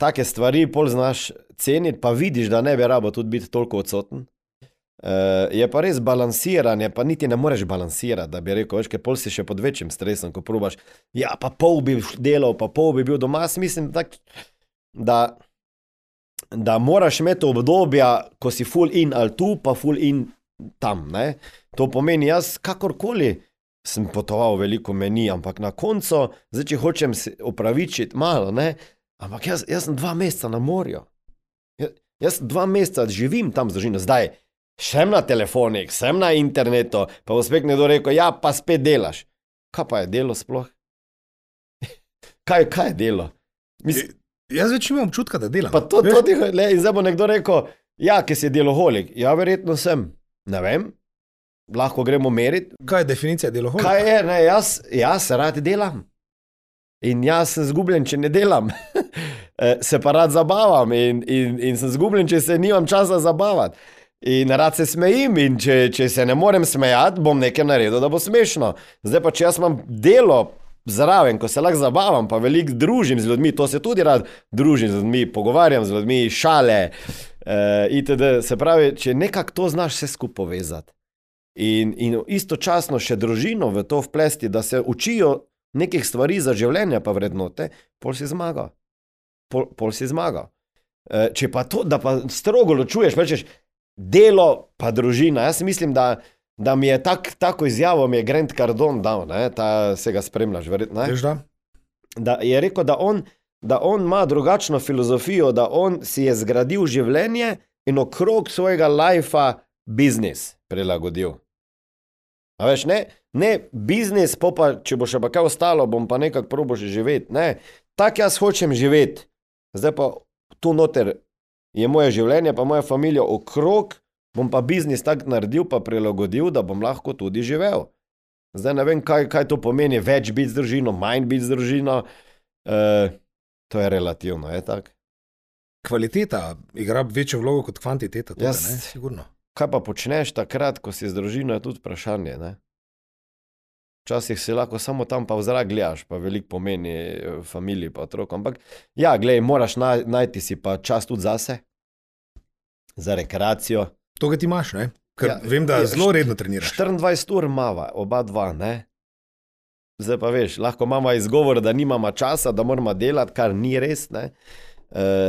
take stvari pol znaš ceniti, pa vidiš, da ne bi rabo tudi biti toliko odsoten. Uh, je pa res balansiranje, pa niti ne moreš balansirati, da bi rekel, veš, ker pol si še pod večjim stresom, ko probaš. Ja, pa pol bi delal, pa pol bi bil doma. Jaz mislim, tak, da, da moraš imeti obdobja, ko si full in ali tu, pa full in tam. Ne? To pomeni, jaz kakorkoli sem potoval veliko meni, ampak na koncu, zdaj če hočem se opravičiti malo, ne? ampak jaz, jaz sem dva meseca na morju. Jaz, jaz dva meseca živim tam z družino, zdaj sem na telefonih, sem na internetu, pa bo spet nekdo rekel, ja, pa spet delaš. Kaj pa je delo sploh? kaj, kaj je delo? Mislim, Jaz več imam občutka, da delam. pa to, to ti, le, in zdaj bo nekdo rekel, ja, ki si deloholik. Ja, verjetno sem. Ne vem, lahko gremo meriti. Kaj je definicija deloholika? Kaj je, ne, jaz, jaz rad delam. In jaz sem zgubljen, če ne delam. Eh, se pa rad zabavam in, in, in sem zgubljen, če se nimam časa zabavati. In rad se smejim, in če, če se ne morem smejati, bom nekaj naredil, da bo smešno. Zdaj pa, če jaz imam delo zraven, ko se lahko zabavam, pa veliko družim z ljudmi, to se tudi rad družim z ljudmi, pogovarjam z ljudmi, šale. Uh, itd. Se pravi, če nekako to znaš vse skupaj povezati. In, in istočasno še družino v to vplesti, da se učijo nekih stvari za življenje, pa vrednote, pol si zmagal. Pol, pol si zmagal. E, če pa to, da pa strogo ločuješ, rečeš delo, pa družina. Jaz mislim, da, da mi je tak, tako izjavo mi je Grant Cardone dal, ne, ta se ga spremljaš, verjetno. da? da je rekel, da on, da on ima drugačno filozofijo, da on si je zgradil življenje in okrog svojega lajfa biznis prilagodil. A veš, ne, ne biznis, po pa če bo še pa kaj ostalo, bom pa nekako probo že živeti. Ne, tako jaz hočem živeti. Zdaj pa tu noter je moje življenje, pa moja družina okrog, bom pa biznis tako naredil, pa prilagodil, da bom lahko tudi živel. Zdaj ne vem, kaj, kaj to pomeni, več biti z družino, manj biti z družino. E, to je relativno, je tako. Kvaliteta igra večjo vlogo kot kvantiteta. Tudi, Jaz- ne? Sigurno. Kaj pa počneš takrat, ko si z družino, je tudi vprašanje. Ne? Včasih si lahko samo tam pa v zrak gledaš, pa veliko pomeni eh, familiji, pa otrokom. Ampak ja, gledaj, moraš naj, najti si pa čas tudi zase, za rekreacijo. To, kar ti imaš, ne? Ker Ja, ja, vem, da je, zelo redno treniraš. 24 ur mava, oba dva, ne. Zdaj pa veš, lahko imamo izgovor, da nimamo časa, da moramo delati, kar ni res. Ne? Uh,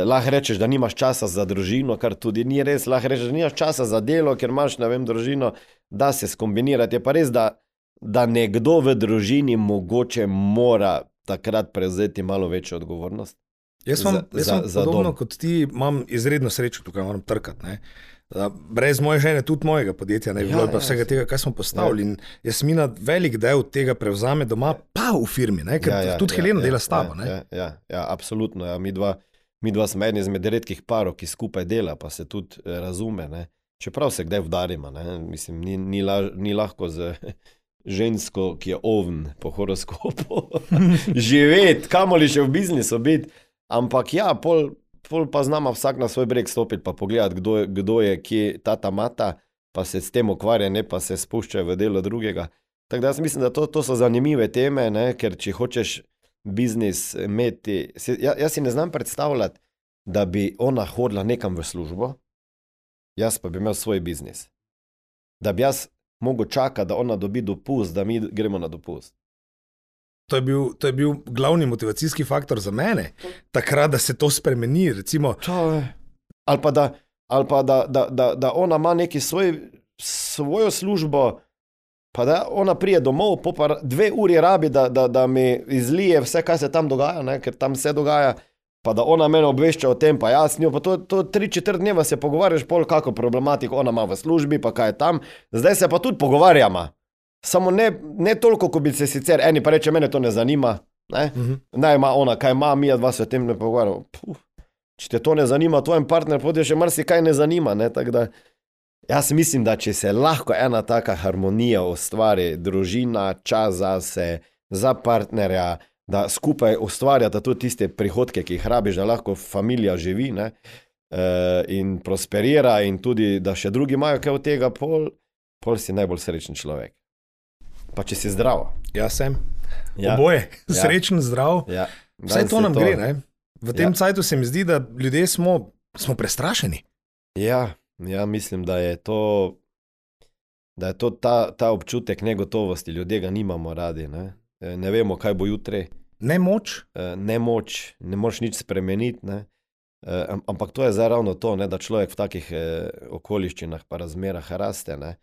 lahko rečeš, da nimaš časa za družino, kar tudi ni res. Lahko rečeš, da nimaš časa za delo, ker imaš, ne vem, družino, da se skombinirati. Je pa res, da, da nekdo v družini mogoče mora takrat prevzeti malo večjo odgovornost. Jaz sem, Za- jaz za- sem za podobno dom. kot ti, imam izredno srečo tukaj, moram trkati. Ne. Brez moje žene, tudi mojega podjetja, ne bi Ja, bilo, pa ja, vsega tega, kar smo postavili. In Jasmina velik del tega prevzame doma, pa v firmi, ne, ker ja, ja, tudi ja, Helena ja, dela s tabo. Ja, Ja, ja, ja, ja, absolutno. Ja. Mi, dva, mi dva smo eni izmed redkih parov, ki skupaj dela, pa se tudi eh, razume. Ne. Čeprav se kdaj vdarimo, ne. mislim, ni, ni, la, ni lahko z žensko, ki je ovn po horoskopu, živeti, kamoli še v biznisu biti. Ampak ja, pol, pol pa znamo vsak na svoj breg stopiti, pa pogledati, kdo, je- kdo je, kje ta ta mata, pa se s tem ukvarja, ne pa se spušča v delo drugega. Tako da jaz mislim, da to, to so zanimive teme, ne? ker če hočeš biznis imeti. Se, ja, jaz si ne znam predstavljati, da bi ona hodila nekam v službo, jaz pa bi imel svoj biznis. Da bi jaz mogel čakati, da ona dobi dopust, da mi gremo na dopust. to, je bil, to je bil glavni motivacijski faktor za mene, takrat, da se to spremeni. Recimo, To. Ali pa da, ali pa da, da, da, da ona ima neki svoj, svojo službo, pa da ona prije domov, pa dve uri rabi, da, da, da mi izlije vse, kar se tam dogaja, ne? ker tam se dogaja. Pa da ona mene obvešča o tem, pa jaz njo, pa to, to tri četrt dneva se pogovarjaš, pol kako problematiko ona ima v službi, pa kaj je tam. Zdaj se pa tudi pogovarjamo. Samo ne, ne toliko, kot bi se sicer eni pa reče, mene to ne zanima. Ne? uh -huh. Naj ima ona, kaj ima, mi dva se o tem ne pogovarjamo. Puh, Če te to ne zanima, tvojem partnerju, potem še marsikaj ne zanima. Ne? tako Da, jaz mislim, da če se lahko ena taka harmonija ustvari, družina, čas za se, za partnerja, da skupaj ustvarjata tudi tiste prihodke, ki jih rabiš, da lahko familija živi ne? e, in prosperira, in tudi da še drugi imajo kaj od tega, pol, pol si najbolj srečen človek. Pa če si zdrav. Jaz sem. Ja. Oboje, Ja. srečen, zdrav. Ja. Vse Danes to nam gre. Ne? V tem ja. cajtu se mi zdi, da ljudje smo, smo prestrašeni. Ja, ja, mislim, da je to, da je to ta, ta občutek negotovosti, ljudje ga nimamo radi. Ne, E, ne vemo, kaj bo jutri, Ne moč, e, ne moč, ne moreš nič spremeniti. Ne. E, am- Ampak to je zdaj ravno to, ne, da človek v takih okoliščinah, pa razmerah raste. Ne.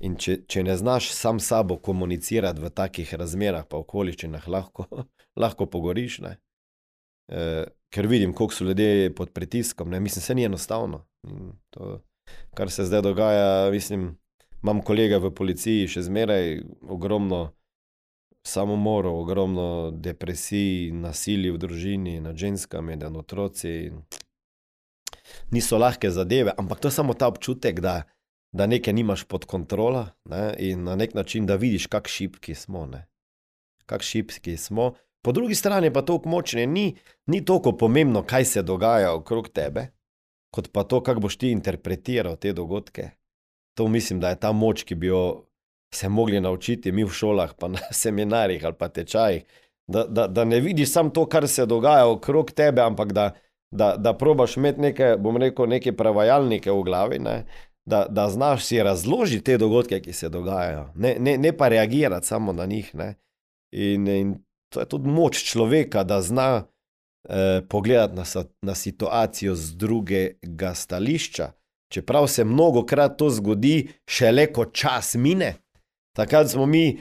In če, če ne znaš sam s sabo komunicirati v takih razmerah, pa okoliščinah, lahko, lahko pogoriš. Ne. E, ker vidim, koliko so ljudje pod pritiskom. Ne. Mislim, se ni enostavno. In To, kar se zdaj dogaja, mislim, imam kolega v policiji, še zmeraj ogromno samomorov, ogromno depresij, nasilja v družini, nad ženskami, nad otroci. Niso lahke zadeve, ampak to je samo ta občutek, da, da nekaj nimaš pod kontrolo ne, in na nek način, da vidiš, kako šipki smo. ne. Kako šipki smo. Po drugi strani pa to močne ni, ni toliko pomembno, kaj se dogaja okrog tebe, kot pa to, kako boš ti interpretiral te dogodke. To mislim, da je ta moč, ki bi jo se mogli naučiti mi v šolah, pa na seminarjih ali pa tečajih. Da, da, da ne vidiš samo to, kar se dogaja okrog tebe, ampak da, da, da probaš imeti neke, bom rekel, neke prevajalnike v glavi, ne? da, da znaš si razložiti te dogodke, ki se dogajajo, ne, ne, ne pa reagirati samo na njih. Ne? In, in to je tudi moč človeka, da zna pogledati na, na situacijo z drugega stališča. Čeprav se mnogo krat to zgodi, šele ko čas mine, takrat smo mi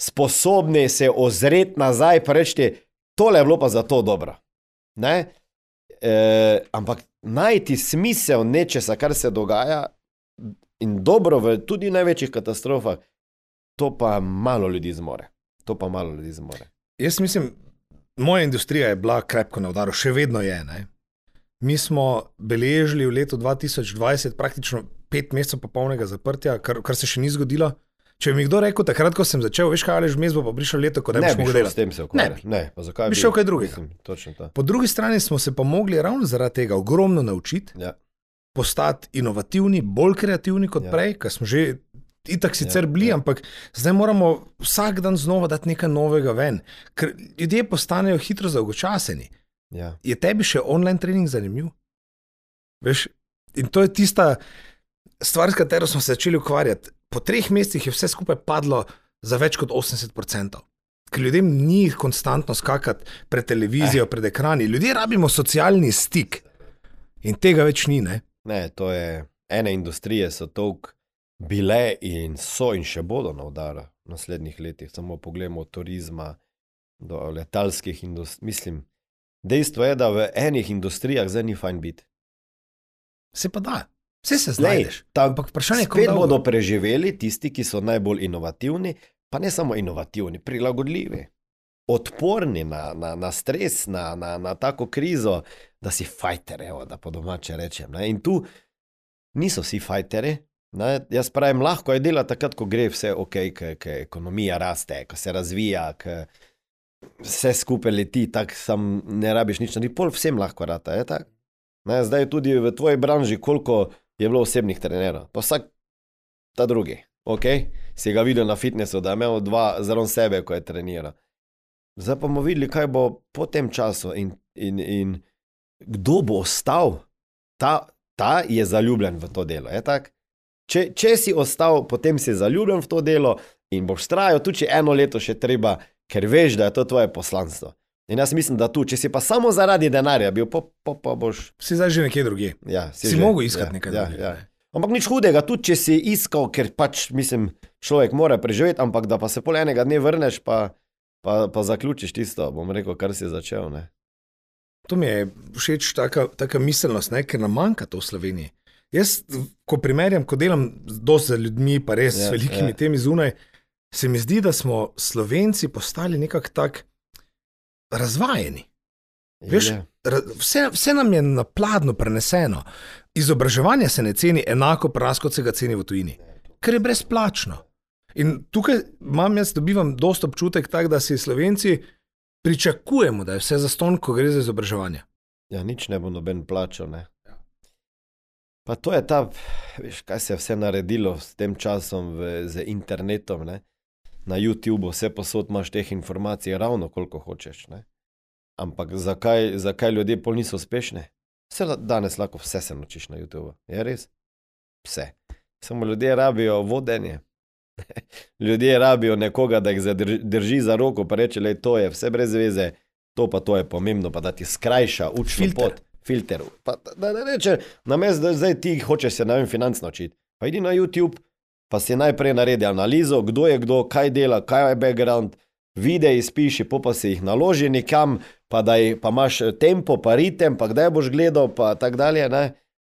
sposobni se ozreti nazaj in reči, tole je bilo pa zato dobro. E, ampak najti smisel nečesa, kar se dogaja, in dobro v tudi največjih katastrofah, to pa malo ljudi zmore. To pa malo ljudi zmore. Jaz mislim, moja industrija je bila krepko na udaru, še vedno je. Ne? Mi smo beležili v letu 2020 praktično pet mesecev popolnega zaprtja, kar, kar se še ni zgodilo. Če bi mi kdo rekel, takrat, ko sem začel, veš kaj, ali že bo pa prišlo leto, ko ne, Ne bi mogel šel s delati. tem se ukvarjati. Ne, pa zakaj Bi šel kaj drugega. Mislim. Po drugi strani smo se pa mogli ravno zaradi tega ogromno naučiti, Ja. postati inovativni, bolj kreativni kot ja. prej, ker smo že itak sicer Ja, bili, ja. ampak zdaj moramo vsak dan znova dati nekaj novega ven, ker ljudje postanejo hitro dolgočaseni. Ja. Je tebi še online trening zanimiv? Veš, in to je tista stvar, s katero smo se začeli ukvarjati. Po treh mesecih je vse skupaj padlo za več kot 80%. Ker ljudem ni konstantno skakati pred televizijo, eh. pred ekrani. Ljudje rabimo socialni stik in tega več ni. Ne, ne to je ene industrije, so toliko bile in so in še bodo na udaru v naslednjih letih. Samo pogledamo od turizma do letalskih industrij. Mislim, dejstvo je, da v enih industrijah zdaj ni fajn biti. Se pa da. Vse se znajdeš. Ampak vprašanje je, kako bodo preživeli tisti, ki so najbolj inovativni, pa ne samo inovativni, prilagodljivi, odporni na, na, na stres, na, na, na tako krizo, da si fajter, evo, da po domače rečem. Ne? In tu niso vsi fajteri. Ne? Jaz pravim, lahko je delo takrat, ko gre vse ok, ker ekonomija raste, ko se razvija, ko vse skupaj leti, tako sam ne rabiš nič, ni pol vsem lahko rata. Ne? Zdaj je tudi v tvoji branži, koliko je bilo osebnih trenerov, pa vsak ta drugi. Ok, si ga videl na fitnesu, da je imel dva zelo sebe, ko je treniral. Zdaj pa bomo videli, kaj bo po tem času in, in, in kdo bo ostal. Ta, ta je zaljubljen v to delo. Če, če si ostal, potem si zaljubljen v to delo in boš trajal tudi eno leto, še treba, ker veš, da je to tvoje poslanstvo. In jaz mislim, da tu, če si pa samo zaradi denarja bil, pa, pa, pa boš. Si zdaj že nekje drugje. Ja, si si mogel iskati ja, nekaj ja, drugega. Ja. Ampak nič hudega, tudi če si iskal, ker pač mislim, človek mora preživeti, ampak da pa se pol enega dne vrneš, pa, pa, pa zaključiš tisto, bom rekel, kar si začel. Ne? To mi je všeč, taka miselnost, ne? ker nam manjka to v Sloveniji. Jaz, ko primerjam, ko delam z ljudmi, pa res ja, s velikimi ja. temi zunaj, se mi zdi, da smo Slovenci postali nekako tako razvajeni. Veš, vse, vse nam je na pladno preneseno. Izobraževanje se ne ceni enako pras, kot se ga ceni v tujini, ker je brezplačno. In tukaj imam jaz, dobivam dosta občutek, tak, da si Slovenci pričakujemo, da je vse za ston, ko gre za izobraževanje. Ja, nič ne bo noben plačal. Ne? Pa to je ta, veš, kaj se je vse naredilo s tem časom, v, z internetom. Ne? Na YouTubu vse posod imaš teh informacij, ravno koliko hočeš. Ne? Ampak zakaj, zakaj ljudje pol niso uspešni? Vse danes lahko vse se naučiš na YouTubu. Je res? Vse. Samo ljudje rabijo vodenje. ljudje rabijo nekoga, da jih drži za roko, pa reče, je to vse brez veze, to pa to je pomembno, pa da ti skrajša učno pot. Filter. Pa, da ne reče, na mestu, da zdaj ti hočeš se na en financ naučiti. Pa idi na YouTube, pa si najprej naredi analizo, kdo je kdo, kaj dela, kaj je background, videi spiši, pa pa si jih naloži nekam, pa da je, pa imaš tempo, pa ritem, pa kdaj boš gledal, pa tako dalje. Ne,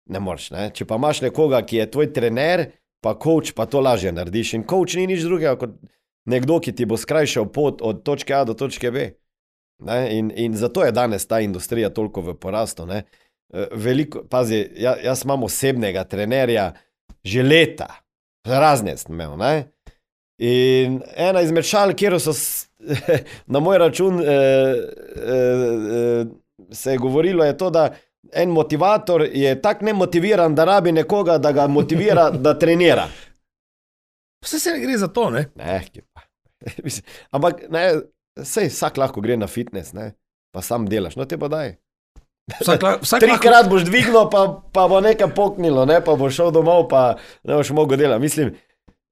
ne moreš. Ne? Če pa imaš nekoga, ki je tvoj trener, pa coach, pa to lažje narediš. In coach ni nič drugega kot nekdo, ki ti bo skrajšal pot od točke A do točke B. In, in zato je danes ta industrija toliko v porastu. Ne? Eh, veliko, pazi, ja, jaz imam osebnega trenerja že leta, razne sem imel. Ne? In ena izmed šal, kjer so na moj račun eh, eh, eh, se je govorilo, je to, da en motivator je tako nemotiviran, da rabi nekoga, da ga motivira, da trenira. Vse se ne gre za to, ne? Ne, pa. Ampak ne, sej, vsak lahko gre na fitness, ne? pa sam delaš, no te pa daj. Vsak, vsak Trikrat lahko... boš dvignil, pa, pa bo nekaj poknilo, ne? pa boš šel domov, pa ne boš mogel delati. Mislim,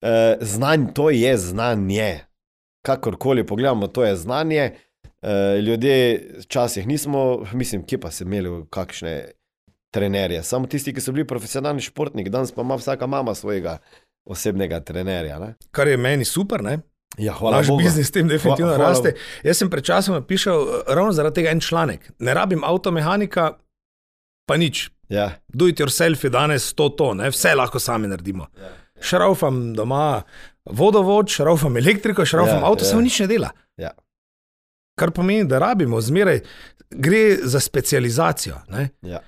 eh, znanje, to je znanje. Kakorkoli pogledamo, to je znanje. Eh, ljudje včasih nismo, mislim, kje pa so imeli kakšne trenerje. Samo tisti, ki so bili profesionalni športniki, danes pa ima vsaka mama svojega osebnega trenerja. Ne? Kar je meni super, ne? Ja, hvala. Naš biznis s tem definitivno hvala, raste. Jaz sem pred časom napisal eh, ravno zaradi tega en članek. Ne rabim avtomehanika, pa nič. Ja. Do it yourself je danes to, to ne? vse lahko sami naredimo. Ja. Šraufam doma vodovod, šraufam elektriko, šraufam ja, avto, ja. samo nič ne dela. Ja. Kar pomeni, da rabimo zmeraj, gre za specializacijo. Ja.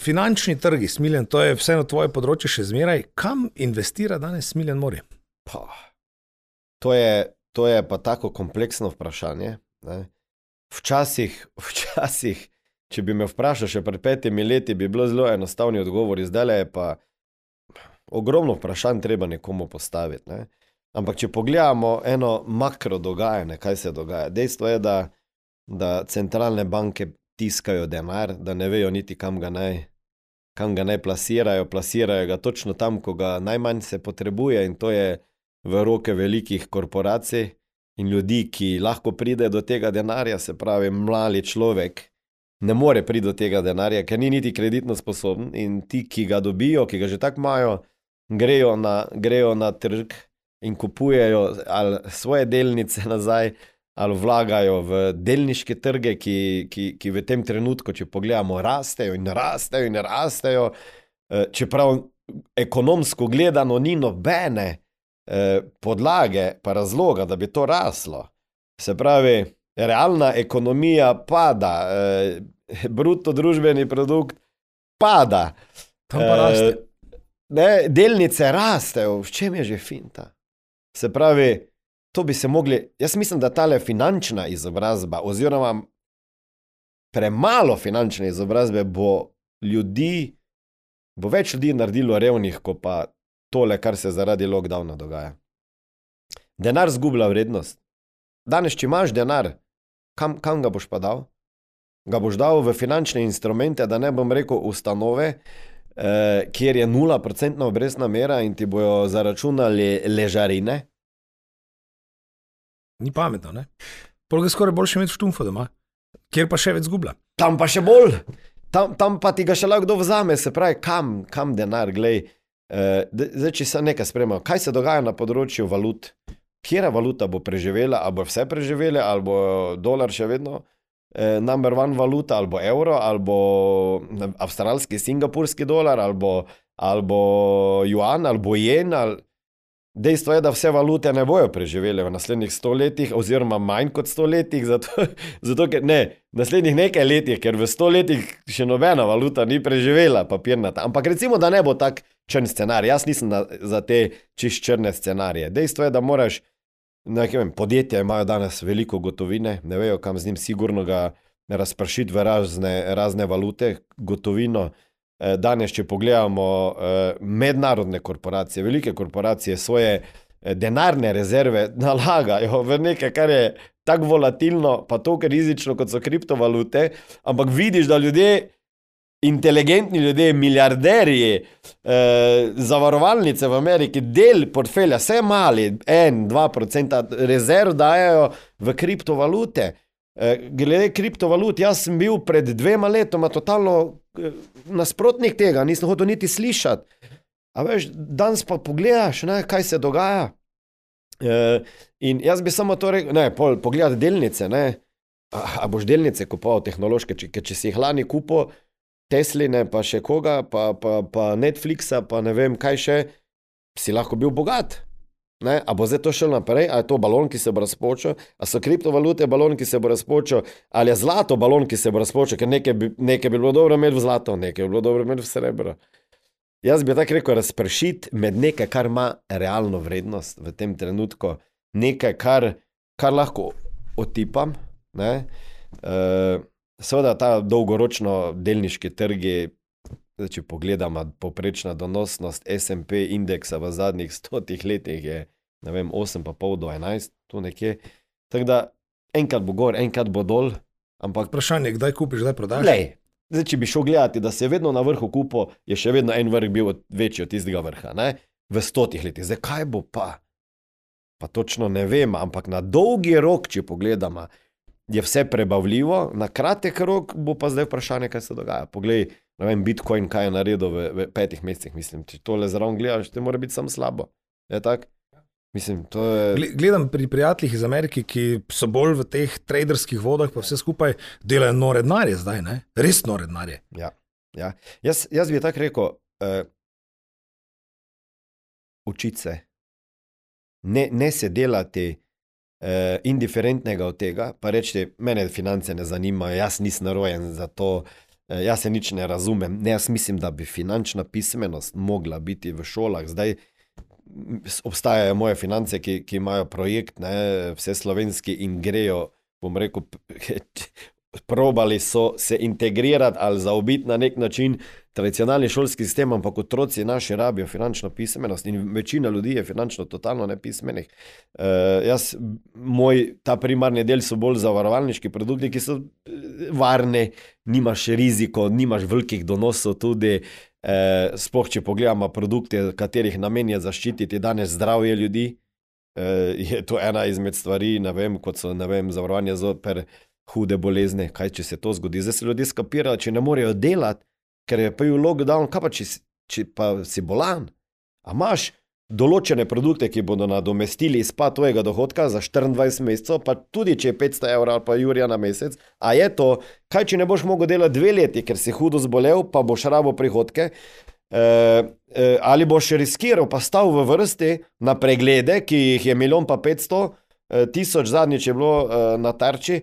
Finančni trgi, smiljen, to je vseeno tvoje področje, še zmeraj. Kam investira danes smiljen morje? To je, to je pa tako kompleksno vprašanje. Včasih, včasih, če bi me vprašal še pred petimi leti, bi bilo zelo enostavni odgovor, zdaj je pa ogromno vprašanj treba nekomu postaviti. Ne? Ampak, če pogledamo eno makro dogajanje, kaj se dogaja, dejstvo je, da, da centralne banke tiskajo denar, da ne vejo niti kam ga naj, kam ga naj plasirajo. Plasirajo ga točno tam, ko ga najmanj se potrebuje, in to je v roke velikih korporacij. in ljudi, ki lahko pride do tega denarja, se pravi, mladi človek ne more priti do tega denarja, ker ni niti kreditno sposoben, in ti, ki ga dobijo, ki ga že tako imajo, grejo na, grejo na trg in kupujejo ali svoje delnice nazaj. Ali vlagajo v delniške trge, ki, ki, ki v tem trenutku, če pogledamo, rastejo in rastejo in rastejo, eh, čeprav ekonomsko gledano ni nobene eh, podlage, pa razloga, da bi to raslo. Se pravi, realna ekonomija pada, eh, bruto družbeni produkt pada. Tam pa raste. Eh, ne, delnice rastejo, v čem je že finta. Se pravi, to bi se mogli, jaz mislim, da ta finančna izobrazba, oziroma premalo finančne izobrazbe, bo ljudi, bo več ljudi naredilo revnih, kot pa tole, kar se zaradi lockdowna dogaja. Denar zgublja vrednost. Danes, če imaš denar, kam, kam ga boš pa dal? Ga boš dal v finančne instrumente, da ne bom rekel ustanove, eh, kjer je 0% obrestna mera in ti bojo zaračunali ležarine. Ni pametno, ne? Polk je skoraj boljše imeti štumfo doma, kjer pa še več zgublja. Tam pa še bolj, tam, tam pa ti ga še lahko kdo vzame, se pravi, kam, kam denar, glej. Eh, zdaj, če se nekaj spremlja, kaj se dogaja na področju valut, kera valuta bo preživela, ali bo vse preživele, ali bo dolar še vedno eh, number one valuta, ali bo evro, ali bo avstralski, singapurski dolar, ali bo, ali bo juan, ali bo jen. Ali... Dejstvo je, da vse valute ne bojo preživele v naslednjih stoletjih, oziroma manj kot stoletjih, zato, zato ker ne, naslednjih nekaj letih, ker v stoletjih še nobena valuta ni preživela, papirnata. Ampak recimo, da ne bo tak črn scenarij. Jaz nisem na, za te čist črne scenarije. Dejstvo je, da moraš vem, podjetja imajo danes veliko gotovine, ne vejo, kam z njim sigurno ga razpršiti v razne, razne valute, gotovino. Eh, danes, če pogledamo eh, mednarodne korporacije, velike korporacije svoje eh, denarne rezerve nalagajo v nekaj, kar je tako volatilno, pa tako rizično, kot so kriptovalute, ampak vidiš, da ljudje inteligentni ljudje, milijarderji, eh, zavarovalnice v Ameriki, del portfelja, vse mali, en, dva procenta rezerv dajo v kriptovalute. Eh, glede kriptovalut, jaz sem bil pred dvema letoma totalno eh, nasprotnik tega, nisem hotel niti slišati. A veš, danes pa pogledaš, ne, kaj se dogaja. Uh, in jaz bi samo to rekel, ne, pol, pogledaj delnice, ne. A, a boš delnice kupoval tehnološke, če, če si jih lani kupil, Tesline, pa še koga, pa, pa, pa Netflixa, pa ne vem kaj še, si lahko bil bogat. Ne? A bo zdaj to šlo naprej, ali je to balon, ki se bo razpočil, ali so kriptovalute balon, ki se bo razpočil, ali je zlato balon, ki se bo razpočil, ker nekaj bi, nekaj bi bilo dobro imeti v zlato, nekaj bi bilo dobro imeti v srebro. Jaz bi tako rekel, razpršiti med nekaj, kar ima realno vrednost v tem trenutku, nekaj, kar, kar lahko otipam. Uh, Seveda, ta dolgoročno delniški trgi, zdaj, če pogledamo, poprečna donosnost SP indeksa v zadnjih stotih letih je vem, 8,5 do 11, tu nekje. Tako da enkrat bo gor, enkrat bo dol. Ampak vprašanje, kdaj kupiš, kdaj prodaš? Lej, zdaj, če bi šel gledati, da se je vedno na vrhu kupo, je še vedno en vrh bil večji od tistega vrha, ne? v stotih letih. Zdaj, kaj bo pa? Pa točno ne vem, ampak na dolgi rok, če pogledamo, je vse prebavljivo, na kratek rok bo pa zdaj vprašanje, kaj se dogaja. Poglej, ne vem, Bitcoin, kaj je naredil v, v petih mesecih. Mislim, če tole zraven gledaš, te mora biti samo slabo. Je tako? Mislim, je... Gledam pri prijateljih iz Amerike, ki so bolj v teh traderskih vodah, pa vse skupaj delajo nore denarje zdaj, ne? res nore denarje. Ja, ja. Jaz, jaz bi tako rekel, uh, učiti se, ne, ne se delati eh, indiferentnega od tega, pa reči, mene finance ne zanimajo, jaz nisem narojen za to, eh, jaz se nič ne razumem. Ne, jaz mislim, da bi finančna pismenost mogla biti v šolah. Zdaj obstajajo moje finance, ki, ki imajo projekt, ne, vse slovenski in grejo, bom rekel, probali so se integrirati ali zaobiti na nek način tradicionalni šolski sistem, ampak otroci naši rabijo finančno pismenost in večina ljudi je finančno totalno nepismenih. Uh, jaz, moj ta primarni del so bolj zavarovalniški produkti, ki so eh, varni, nimaš riziko, nimaš velikih donosov tudi. Uh, sploh, če pogledamo produkte, katerih namen je zaščititi danes zdravje ljudi, eh, je to ena izmed stvari, vem, kot so vem, zavarovanje zoper hude bolezni. Kaj če se to zgodi? Zdaj se ljudje skapirajo, če ne morejo delati, ker je v lockdown, kaj pa če, če pa si bolan. A imaš določene produkte, ki bodo nadomestili izpad tvojega dohodka za 24 mesecev, pa tudi če je 500 evrov ali pa jurja na mesec, a je to, kaj če ne boš mogel delati dve leti, ker si hudo zbolel, pa boš rabo prihodke. Uh, uh, ali boš riskiral, pa stal v vrsti na preglede, ki jih je milijon pa 500, uh, tisoč zadnjič je bilo uh, na tarči,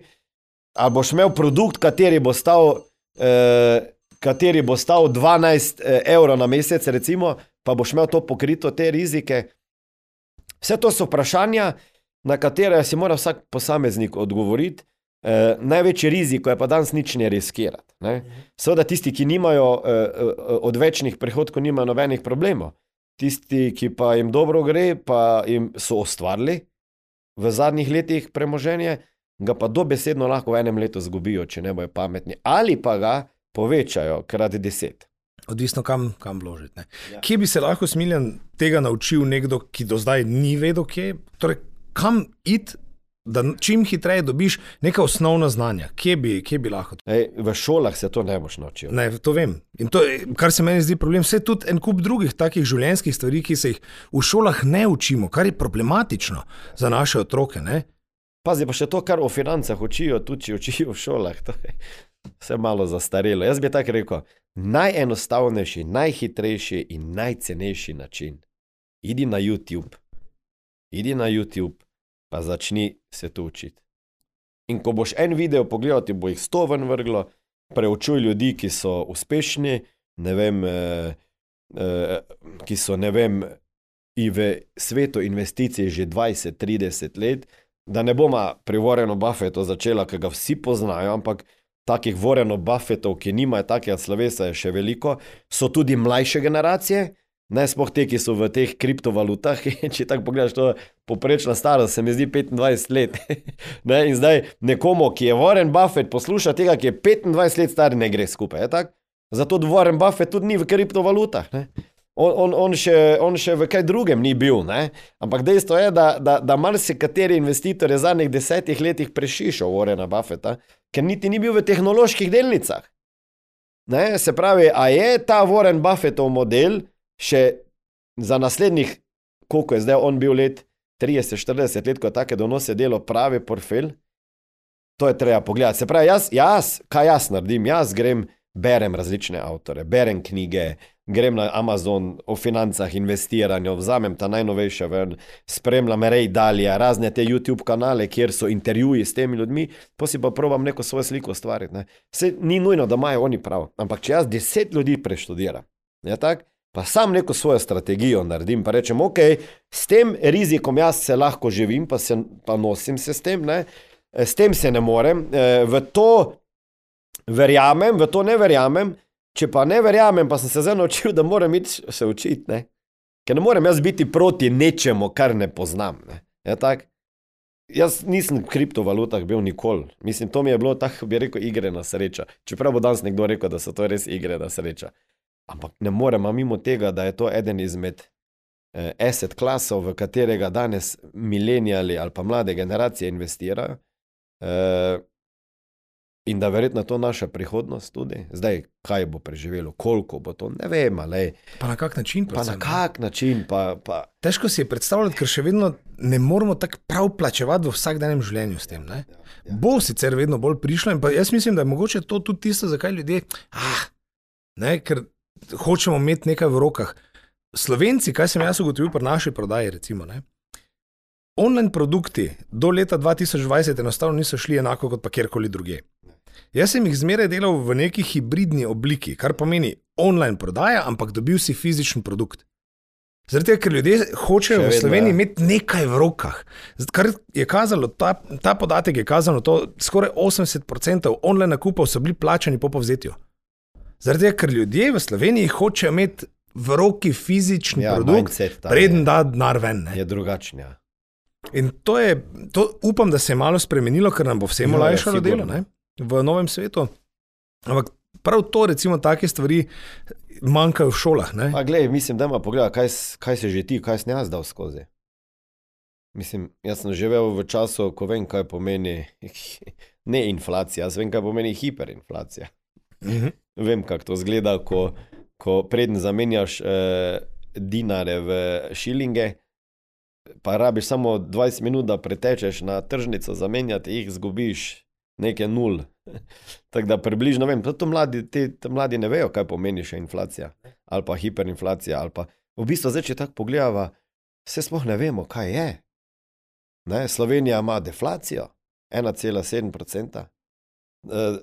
ali boš imel produkt, kateri bo stal, uh, kateri bo stal 12 uh, evrov na mesec, recimo, pa boš imel to pokrito, te rizike. Vse to so vprašanja, na katere si mora vsak posameznik odgovoriti. Eh, največji rizik je pa danes nič ne riskirati. Ne? Seveda, tisti, ki nimajo eh, eh, odvečnih prihodkov, nimajo nobenih problemov. Tisti, ki pa jim dobro gre, pa jim so ustvarili v zadnjih letih premoženje, ga pa dobesedno lahko v enem letu zgubijo, če ne bojo pametni, ali pa ga povečajo krat deset. Odvisno, kam, kam vložiti. ne. Ja. Kje bi se lahko smiljen tega naučil nekdo, ki do zdaj ni vedel, kje, torej, kam iti, da čim hitreje dobiš neka osnovna znanja. Kje bi, kje bi lahko? Ej, v šolah se to ne boš naučil. Ne, to vem. In to, kar se meni zdi problem, vse tudi en kup drugih takih življenjskih stvari, ki se jih v šolah ne učimo, kar je problematično za naše otroke. Ne? Pazi pa še to, kar o financah učijo, tudi če učijo v šolah. To je vse malo zastarelo. Jaz bi tako rekel, najenostavnejši, najhitrejši in najcenejši način. Idi na YouTube, idi na YouTube, pa začni se to učiti. In ko boš en video pogledal, ti bo jih sto ven vrglo, preučuj ljudi, ki so uspešni, ne vem, eh, eh, ki so, ne vem, in v svetu investicij že 20-30 let, da ne bomo pri Warrenu Buffetu začela, ki ga vsi poznajo, ampak takih Warrenu Buffetov, ki nimajo takega slovesa, je še veliko, so tudi mlajše generacije. Ne sploh te, ki so v teh kriptovalutah. Če tako pogledaš, to poprečna starost se mi zdi 25 let. ne, in zdaj nekomu, ki je Warren Buffett, posluša tega, ki je 25 let star, ne gre skupaj. je? Zato Warren Buffett tudi ni v kriptovalutah. Ne? On, on, on, še, on še v kaj drugem ni bil. Ne? Ampak dejstvo je, da, da, da marsikateri investitor je v zadnjih desetih letih prešišal Warrena Buffetta, ker niti ni bil v tehnoloških delnicah. Ne? Se pravi, a je ta Warren Buffettov model še za naslednjih, koliko je zdaj on bil let, 30-40 let, ko je take donose delo pravi portfelj? To je treba pogledati. Se pravi, jaz, jaz, kaj jaz naredim? Jaz grem, berem različne avtore, berem knjige, grem na Amazon o financah, investiranju, vzamem ta najnovejša ven, spremljam Rej Dalija, razne te YouTube kanale, kjer so intervjuji s temi ljudmi, pa si pa probam neko svojo sliko ustvariti. ne. Saj ni nujno, da imajo oni prav, ampak če jaz deset ljudi preštudiram, je tako? Pa sam neko svojo strategijo naredim, pa rečem, ok, s tem rizikom jaz se lahko živim, pa, se, pa nosim se s tem, ne? S tem se ne morem, eh, v to verjamem, v to ne verjamem, če pa ne verjamem, pa sem se zdaj naučil, da moram iti se učiti, ne? ker ne morem jaz biti proti nečemu, kar ne poznam. Ne? Je tako? Jaz nisem v kriptovalutah bil nikoli. Mislim, to mi je bilo tako, bi rekel, igre na srečo. Čeprav bo danes nekdo rekel, da so to res igre na srečo. Ampak ne moremo mimo tega, da je to eden izmed eh, asset klasov, v katerega danes milenijali ali pa mlade generacije investirajo. Eh, in da verjetno to naša prihodnost tudi. Zdaj, kaj bo preživelo, koliko bo to, ne vem, ali Pa na kak način? pa na predvsem, ne? kak način. Pa, pa, Težko si je predstavljati, ker še vedno ne moramo tako prav plačevati v vsakdanjem življenju s tem. Ne? Bo sicer vedno bolj prišlo in jaz mislim, da je mogoče to tudi tisto, zakaj ljudje, ah, ne, ker hočemo imeti nekaj v rokah. Slovenci, kaj sem jaz ugotovil pri naši prodaji, recimo, ne, online produkti do leta 2020 enostavno niso šli enako kot pa kjerkoli druge. Jaz sem jih zmeraj delal v neki hibridni obliki, kar pomeni online prodaja, ampak dobil si fizičen produkt. Zaradi tega, ker ljudje hočejo Še v vedno, Sloveniji ja. imeti nekaj v rokah. Kar je kazalo, ta, ta podatek je kazal, da skoraj 80% online nakupov so bili plačani po povzetju. Zaradi tega, ker ljudje v Sloveniji hočejo imeti v roki fizični Ja, produkt, mindset preden je. da denar ven. Ne? je drugačen. Ja. In to je, to upam, da se je malo spremenilo, ker nam bo vsem ja, olajšalo delo ne? V novem svetu. Ampak prav to, recimo, take stvari manjkajo v šolah. Ne? Pa, glej, mislim, da ima pogled, kaj, kaj se že ti, kaj sem jaz dal skozi. Mislim, jaz sem živel v času, ko vem, kaj pomeni ne inflacija, jaz vem, kaj pomeni hiperinflacija. Mhm. Vem, kako to zgleda, ko, ko preden zamenjaš eh, dinare v šilinge, pa rabiš samo 20 minut, da pretečeš na tržnico, zamenjati jih, zgubiš nekaj nul. Tako da približno vem, to mladi, te, te mladi ne vejo, kaj pomeni še inflacija ali pa hiperinflacija. Ali pa, v bistvu, zdaj, če tako pogledamo, vse sploh ne vemo, kaj je. Ne? Slovenija ima deflacijo 1,7%. Uh,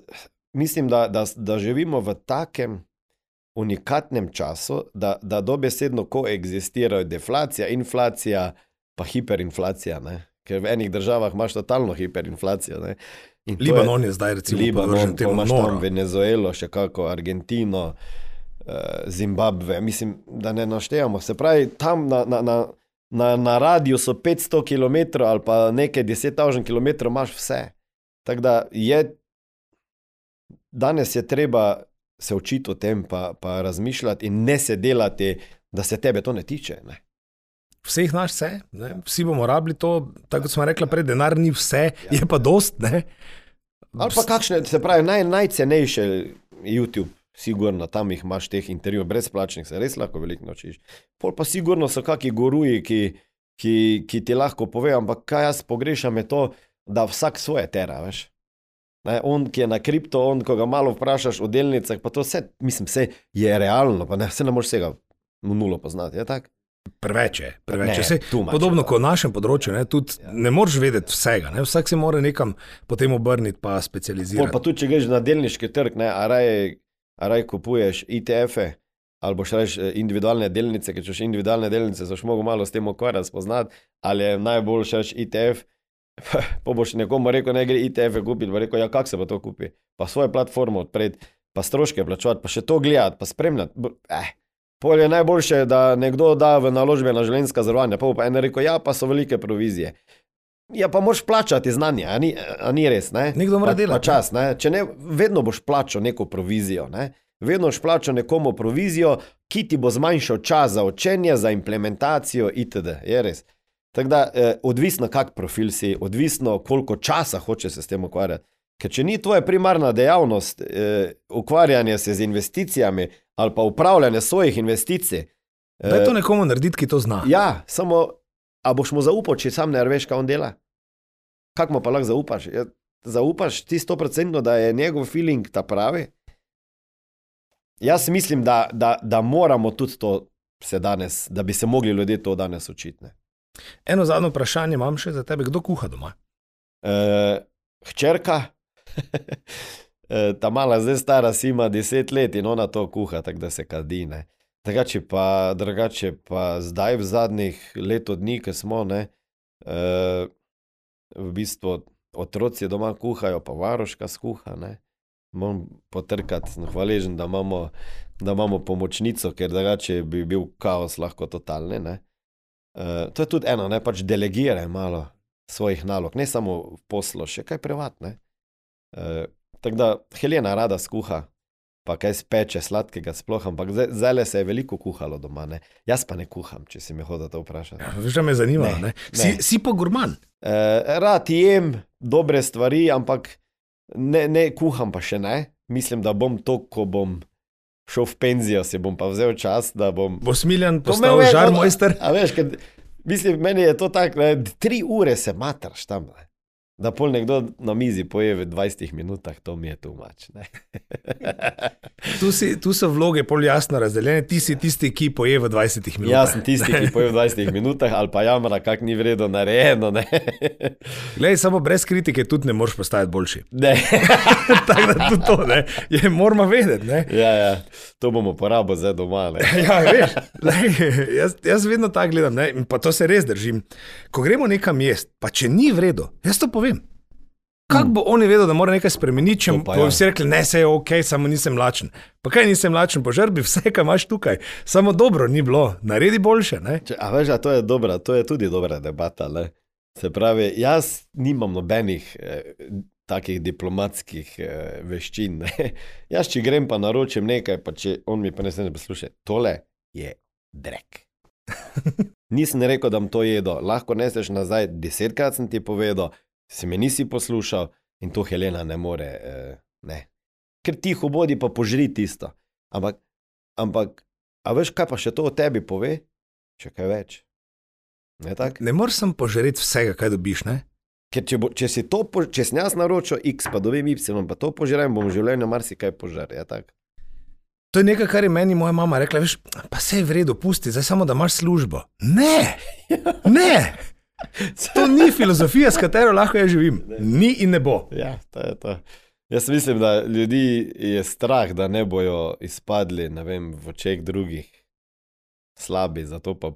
mislim, da, da, da živimo v takem unikatnem času, da, da dobesedno koegzistirajo deflacija, inflacija, pa hiperinflacija. Ne? Ker v enih državah imaš totalno hiperinflacijo. Ne? In Libanon je zdaj, recimo, Libanon, pa temu imaš tam Venezuelo, še kako Argentino, eh, Zimbabve. Mislim, da ne naštejemo. Se pravi, tam na, na, na, na, na radiju so 500 km ali pa nekaj 10.000 km, imaš vse. Tako da je danes je treba se učiti o tem, pa, pa razmišljati in ne se delati, da se tebe to ne tiče. Ne. Vseh naš vse, ne? vsi bomo rabili to, tako kot smo rekli prej, denar ni vse, je pa dost. Ne? Ali pa kakšne, se pravi, naj, najcenejše YouTube. Sigurno tam jih imaš teh intervjujev, brezplačnih, se res lahko veliko naučiš. Pol pa sigurno so kakšni goruji, ki, ki, ki ti lahko povejo, ampak kaj jaz pogrešam je to, da vsak svoje tera, veš. Ne, on, ki je na kripto, on, ko ga malo vprašaš o delnicah, pa to vse, mislim, vse je realno, pa ne, vse ne moreš vsega v nulo poznati, je tako? Preveč je, preveč je. Too much Podobno kot na našem področju, ne, tudi Ja. ne moreš vedeti vsega. Ne, vsak se mora nekam potem obrniti, pa Pol specializirati. pa tudi, če greš na delniški trg, ne, a raje, a raje kupuješ ETF-e ali boš reš individualne delnice, ker če boš individualne delnice, boš mogel malo s tem ukvarjati, spoznati, ali je najboljši reš ETF. Pa boš nekomu rekel, ne gre ETF-e kupiti, bo rekel, ja, kako se pa to kupi. Pa svojo platformo odpreti, pa stroške plačati, pa še to gledati, pa spremljati. Eh. Pol je najboljše, da nekdo da v naložbe na življenjska zavarovanja. Pa bo pa en rekel, ja, pa so velike provizije. Ja, pa moraš plačati znanje, a ni, a ni res. Ne? Nekdo mora pa, delati, Pa čas, ne? Če ne, vedno boš plačal neko provizijo. Ne? Vedno boš plačal nekomu provizijo, ki ti bo zmanjšal čas za učenje, za implementacijo, itd. Je res. Tako da, eh, odvisno, kak profil si, odvisno, koliko časa hočeš se s tem ukvarjati. Ker če ni tvoja primarna dejavnost eh, ukvarjanje se z investicijami ali pa upravljanje svojih investicij, Da je to nekomu narediti, ki to zna. Ja, samo, a boš mu zaupal, če sam ne veš, kaj on dela? Kako mu pa lahko zaupaš? Ja, zaupaš ti sto procentno, da je njegov feeling ta pravi? Jaz mislim, da, da, da moramo tudi to se danes, da bi se mogli ljudje to danes učiti. ne. Eno zadnje vprašanje imam še za tebe, kdo kuha doma? Uh, hčerka, eh, ta mala, zdaj stara, si ima deset let in ona to kuha, tako da se kadi. Drugače pa, drugače pa zdaj v zadnjih leto dni, ki smo, ne, uh, v bistvu otroci doma kuhajo, pa varoška skuha. Ne. Moram potrkati, hvaležen, da imamo, da imamo pomočnico, ker drugače bi bil kaos lahko totalni. ne. Uh, to je tudi eno, ne pač delegiraj malo svojih nalog, ne samo v poslu, še kaj privatne. Uh, tako da Helena rada skuha, pa kaj speče sladkega sploh, ampak zdaj- se je veliko kuhalo doma. Ne? Jaz pa ne kuham, če si me hodil to vprašati. Ja, veš, da me zanima. Ne, Ne, si, ne. si pa gurman. Uh, rad jem dobre stvari, ampak ne, ne kuham pa še ne. Mislim, da bom to, ko bom šel v penzijo, si bom pa vzel čas, da bom Bo smiljan To me postal ve- žar no, mislim, meni je to tako, tri ure se matraš tam. Ne. Da pol nekdo na mizi poje v 20 minutah, to mi je tu mač. Ne. Tu, si, tu so vloge pol jasno razdeljene, ti si tisti, ki poje v 20 minutah. Jaz sem tisti, ki poje v 20 minutah, ali pa jamra, kak ni vredno narejeno. Glej, samo brez kritike tudi ne moreš postajati boljši. Tako da tudi to ne. je, moramo vedeti. Ne? Ja, ja, to bomo porabo zdaj doma. Ja, veš, lej, jaz, jaz vedno tako gledam, ne, pa to se res držim. Ko gremo nekam jesti, pa če ni v redu, jaz to povem. Kako bo oni vedeli, da mora nekaj spremeniti, če bodo ja. vsi rekli, ne, se je ok, samo nisem lačen. Pa kaj nisem lačen, požrbi vse, kar imaš tukaj. Samo dobro ni bilo, naredi boljše. Ne? Če, a veš, a to je dobra, to je tudi dobra debata. Ne? Se pravi, jaz nimam nobenih eh, takih diplomatskih eh, veščin. Ne? Jaz, če grem pa naročim nekaj, pa če on mi pa ne sme poslušati, tole je drek. Nisem rekel, da bom to jedel, lahko neseš nazaj, desetkrat sem ti povedal, si me nisi poslušal in to Helena ne more. Eh, ne. Ker tiho bodi, pa požri tisto. Ampak, ampak, a veš, kaj pa še to o tebi pove? Če kaj več. Ne, tako? Ne moreš sem požreti vsega, kaj dobiš. Ne? Ker če, bo, če si to, po- če sem jaz naročil X, pa dobim Y, pa to požrem, bom v življenju marsikaj požrl. Ja, tako. To je nekaj, kar je meni moja mama rekla. Veš, pa se je v redu, pusti, zdaj samo da imaš službo. Ne, ne. To ni filozofija, s katero lahko jaz živim. Ni in ne bo. Ja, to je to. Jaz mislim, da ljudi je strah, da ne bojo izpadli ne vem, v očeh drugih slabi, zato pa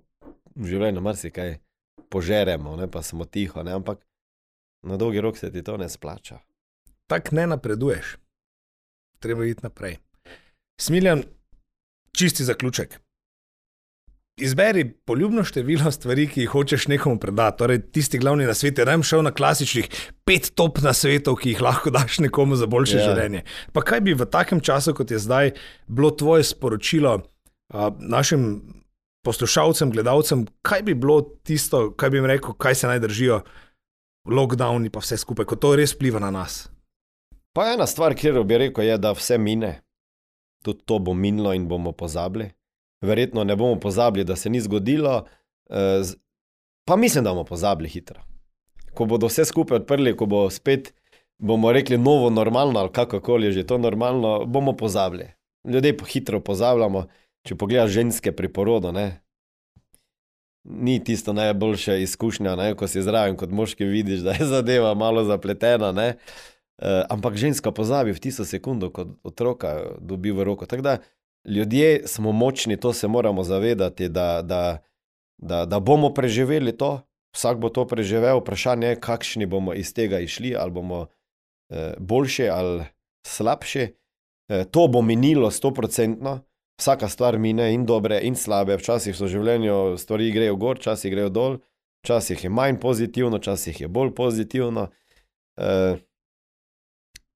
v življenju marsikaj požeremo, ne, pa smo tiho, ne, ampak na dolgi rok se ti to ne splača. Tako ne napreduješ. Treba iti naprej. Smiljan, čisti zaključek. Izberi poljubno število stvari, ki jih hočeš nekomu predati. Torej, tisti glavni na svetu. Rajem šel na klasičnih pet top na svetu, ki jih lahko daš nekomu za boljše Ja. yeah. življenje. Pa kaj bi v takem času, kot je zdaj, bilo tvoje sporočilo uh, našim poslušalcem, gledalcem, kaj bi bilo tisto, kaj bi jim rekel, kaj se naj držijo, lockdowni pa vse skupaj, ko to res vpliva na nas. Pa ena stvar, kjer bi rekel, je, da vse mine. Tudi to bo minilo in bomo pozabili. Verjetno ne bomo pozabili, da se ni zgodilo, eh, pa mislim, da bomo pozabili hitro. Ko bodo vse skupaj odprli, ko bo spet, bomo rekli, novo normalno ali kakorkoli je že to normalno, bomo pozabili. Ljudje pa hitro pozabljamo. Če pogledaš ženske pri porodu, ne, ni tisto najboljša izkušnja, ne, ko si zraven kot moški, vidiš, da je zadeva malo zapletena. Ne. Uh, ampak ženska pozabi v tisto sekundo, ko otroka dobi v roko. Tako da ljudje smo močni, to se moramo zavedati, da, da, da, da bomo preživeli to. Vsak bo to preživel, vprašanje je, kakšni bomo iz tega išli, ali bomo eh, boljši ali slabši. Eh, to bo minilo, stoprocentno. Vsaka stvar mine, in dobre, in slabe. Včasih so v življenju stvari grejo gor, včasih grejo dol, včasih je manj pozitivno, včasih je bolj pozitivno. Eh,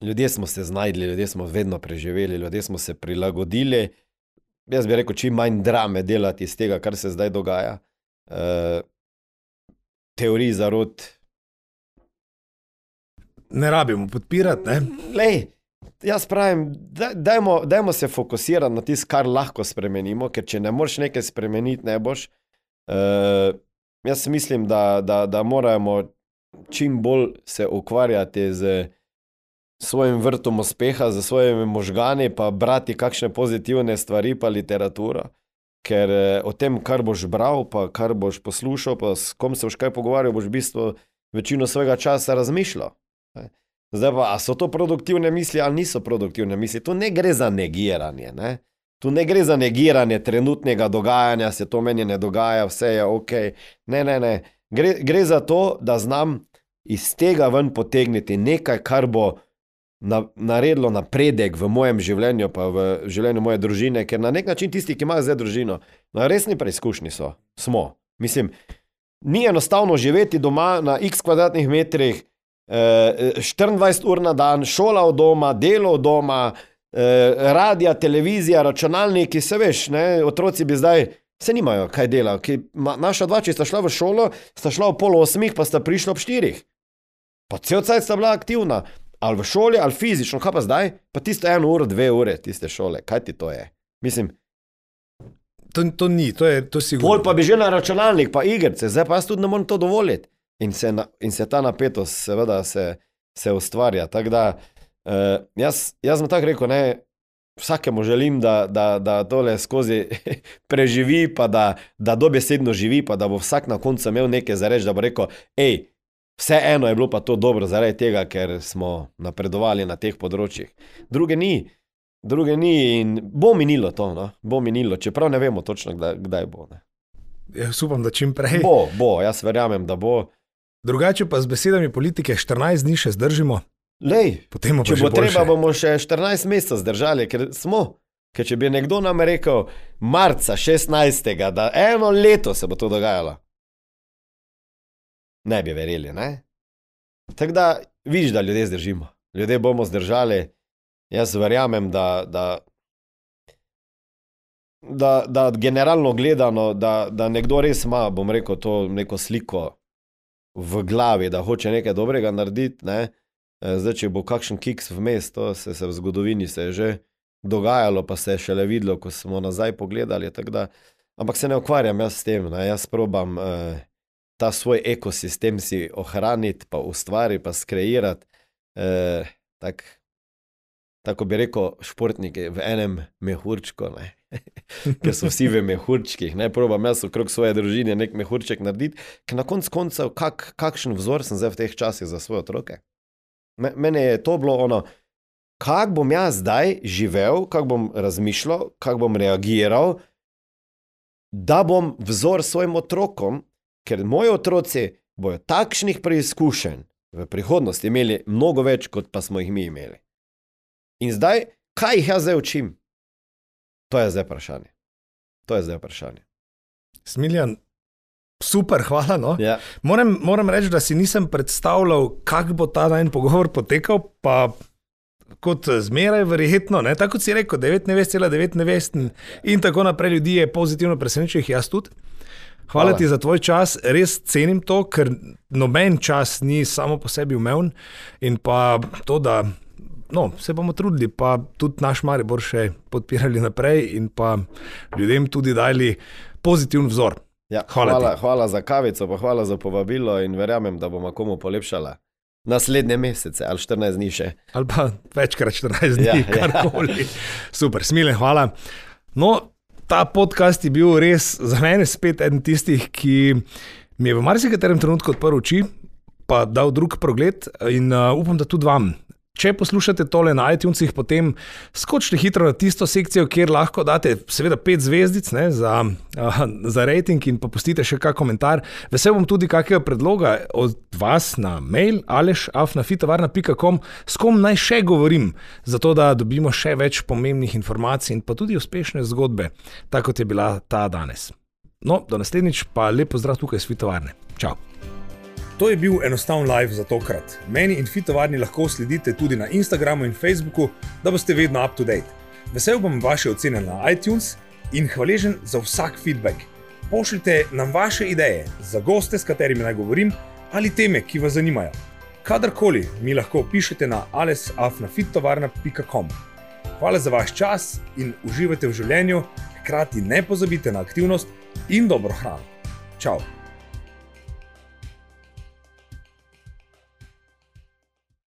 ljudje smo se znašli, ljudje smo vedno preživeli, ljudje smo se prilagodili. Jaz bi rekel, čim manj drame delati iz tega, kar se zdaj dogaja. Uh, teorij zarod. Ne rabimo podpirati, ne? Lej, jaz pravim, daj- dajmo, dajmo se fokusirati na tisto, kar lahko spremenimo, ker če ne moreš nekaj spremeniti, ne boš. Uh, jaz mislim, da, da, da moramo čim bolj se ukvarjati z svojim vrtom uspeha, z svojimi možgani, pa brati kakšne pozitivne stvari, pa literaturo. Ker eh, o tem, kar boš bral, pa kar boš poslušal, pa s kom se boš kaj pogovarjal, boš v bistvu večino svojega časa razmišljal. Zdaj pa, a so to produktivne misli ali niso produktivne misli? Tu ne gre za negiranje. Ne? Tu ne gre za negiranje trenutnega dogajanja, se to meni ne dogaja, vse je ok. Ne, ne, ne. Gre, gre za to, da znam iz tega ven potegniti nekaj, kar bo na, naredilo napredek v mojem življenju, pa v življenju moje družine, ker na nek način tisti, ki imajo zdaj družino, na resni preizkušnji so. Smo. Mislim, ni enostavno živeti doma na x kvadratnih metrih, eh, 24 ur na dan, šola od doma, delo od doma, eh, radija, televizija, računalniki, se veš, ne, otroci bi zdaj. Se nimajo kaj dela. Ki, ma, naša dva, če sta šla v šolo, sta šla ob pol osmih, pa sta prišla ob štirih. Pa cel cel sta bila aktivna, ali v šoli, ali fizično, kaj pa zdaj? Pa tisto eno uro, dve ure, tiste šole, kaj ti to je? Mislim, To, to ni, to je to sigurno. pol pa bi že na računalnik, pa igrice, zdaj pa jaz tudi ne morem to dovoliti. In se, na, in se ta napetost, seveda, se, se ustvarja. Tako da, uh, jaz, jaz sem tako rekel, ne, vsakemu želim, da, da, da tole skozi preživi, pa da, da dobesedno živi, pa da bo vsak na koncu imel nekaj za reči, da bo rekel, hej, vseeno je bilo pa to dobro zaradi tega, ker smo napredovali na teh področjih. Druge ni. Druge ni in bo minilo to, no? bo minilo, čeprav ne vemo točno, kdaj, kdaj bo. Ne? Jaz upam, da čim prej. Bo, bo, jaz verjamem, da bo. Drugače pa z besedami politike 14 dni še zdržimo, Lej, potem če bo treba, boljše. bomo še 14 mesecev zdržali, ker smo. Ker če bi nekdo nam rekel, marca 16. da eno leto se bo to dogajalo, ne bi verjeli. Ne? Tako da vidiš, da ljudje zdržimo. Ljudje bomo zdržali. Jaz verjamem, da, da da, da generalno gledano, da, da nekdo res ima, bom rekel, to neko sliko v glavi, da hoče nekaj dobrega narediti. Ne? Eh, zdaj, če bo kakšen kiks vmes, to se, se v zgodovini se je že dogajalo, pa se je šele videlo, ko smo nazaj pogledali. Da, ampak se ne ukvarjam jaz s tem, ne? jaz probam eh, ta svoj ekosistem si ohraniti, pa ustvariti, pa skreirati. Eh, Tako tak bi rekel, športniki v enem mehurčku. ker so vsi v mehurčkih, ne probam jaz okrog svoje družine nek mehurček narediti, ker na koncu koncev, kak, kakšen vzor sem zdaj v teh časih za svoje otroke. Mene je to bilo ono, kako bom jaz zdaj živel, kako bom razmišljal, kako bom reagiral, da bom vzor svojim otrokom, ker moji otroci bojo takšnih preizkušenj v prihodnosti imeli mnogo več, kot pa smo jih mi imeli. In zdaj, kaj jih jaz zdaj učim? To je zdaj vprašanje. To je zdaj vprašanje. Smiljan, super, hvala. No. Ja. Moram, moram reči, da si nisem predstavljal, kako bo ta en pogovor potekal. Pa kot zmeraj, verjetno, ne? tako si rekel, 9,9 nevest in, in tako naprej ljudi je pozitivno presenečen, jaz tudi. Hvala, Hvala ti za tvoj čas, res cenim to, ker noben čas ni samo po sebi umeven in pa to, da no, se bomo trudili, pa tudi naš Maribor še podpirali naprej in pa ljudem tudi dali pozitiven vzor. Ja, hvala, hvala, hvala za kavico, pa hvala za povabilo in verjamem, da bomo komu polepšala. Naslednje mesece ali 14 dni še. Ali pa večkrat 14 dni, ja, ja. karkoli. Ja. Super, smilen, hvala. No, ta podcast je bil res za mene spet eden tistih, ki mi je v marsikaterem trenutku odprl oči, pa dal drug pogled in uh, upam, da tudi vam. Če poslušate tole na iTunesih, potem skočite hitro na tisto sekcijo, kjer lahko date, seveda, pet zvezdic ne, za, uh, za rating in pa pustite še kakšen komentar. Vesel bom tudi kakega predloga od vas na mail alešafnafitovarna.com, s kom naj še govorim, zato da dobimo še več pomembnih informacij in pa tudi uspešne zgodbe, tako kot je bila ta danes. No, do naslednjič pa lepo zdrav tukaj iz Fitovarne. Čau! To je bil enostaven live za tokrat. Meni in fitovarni lahko sledite tudi na Instagramu in Facebooku, da boste vedno up to date. Vesel bom vaše ocene na iTunes in hvaležen za vsak feedback. Pošljite nam vaše ideje za goste, s katerimi naj govorim, ali teme, ki vas zanimajo. Kadarkoli mi lahko pišete na alesafnafitovarna.com. Hvala za vaš čas in uživajte v življenju, hkrati ne pozabite na aktivnost in dobro hrano. Ciao!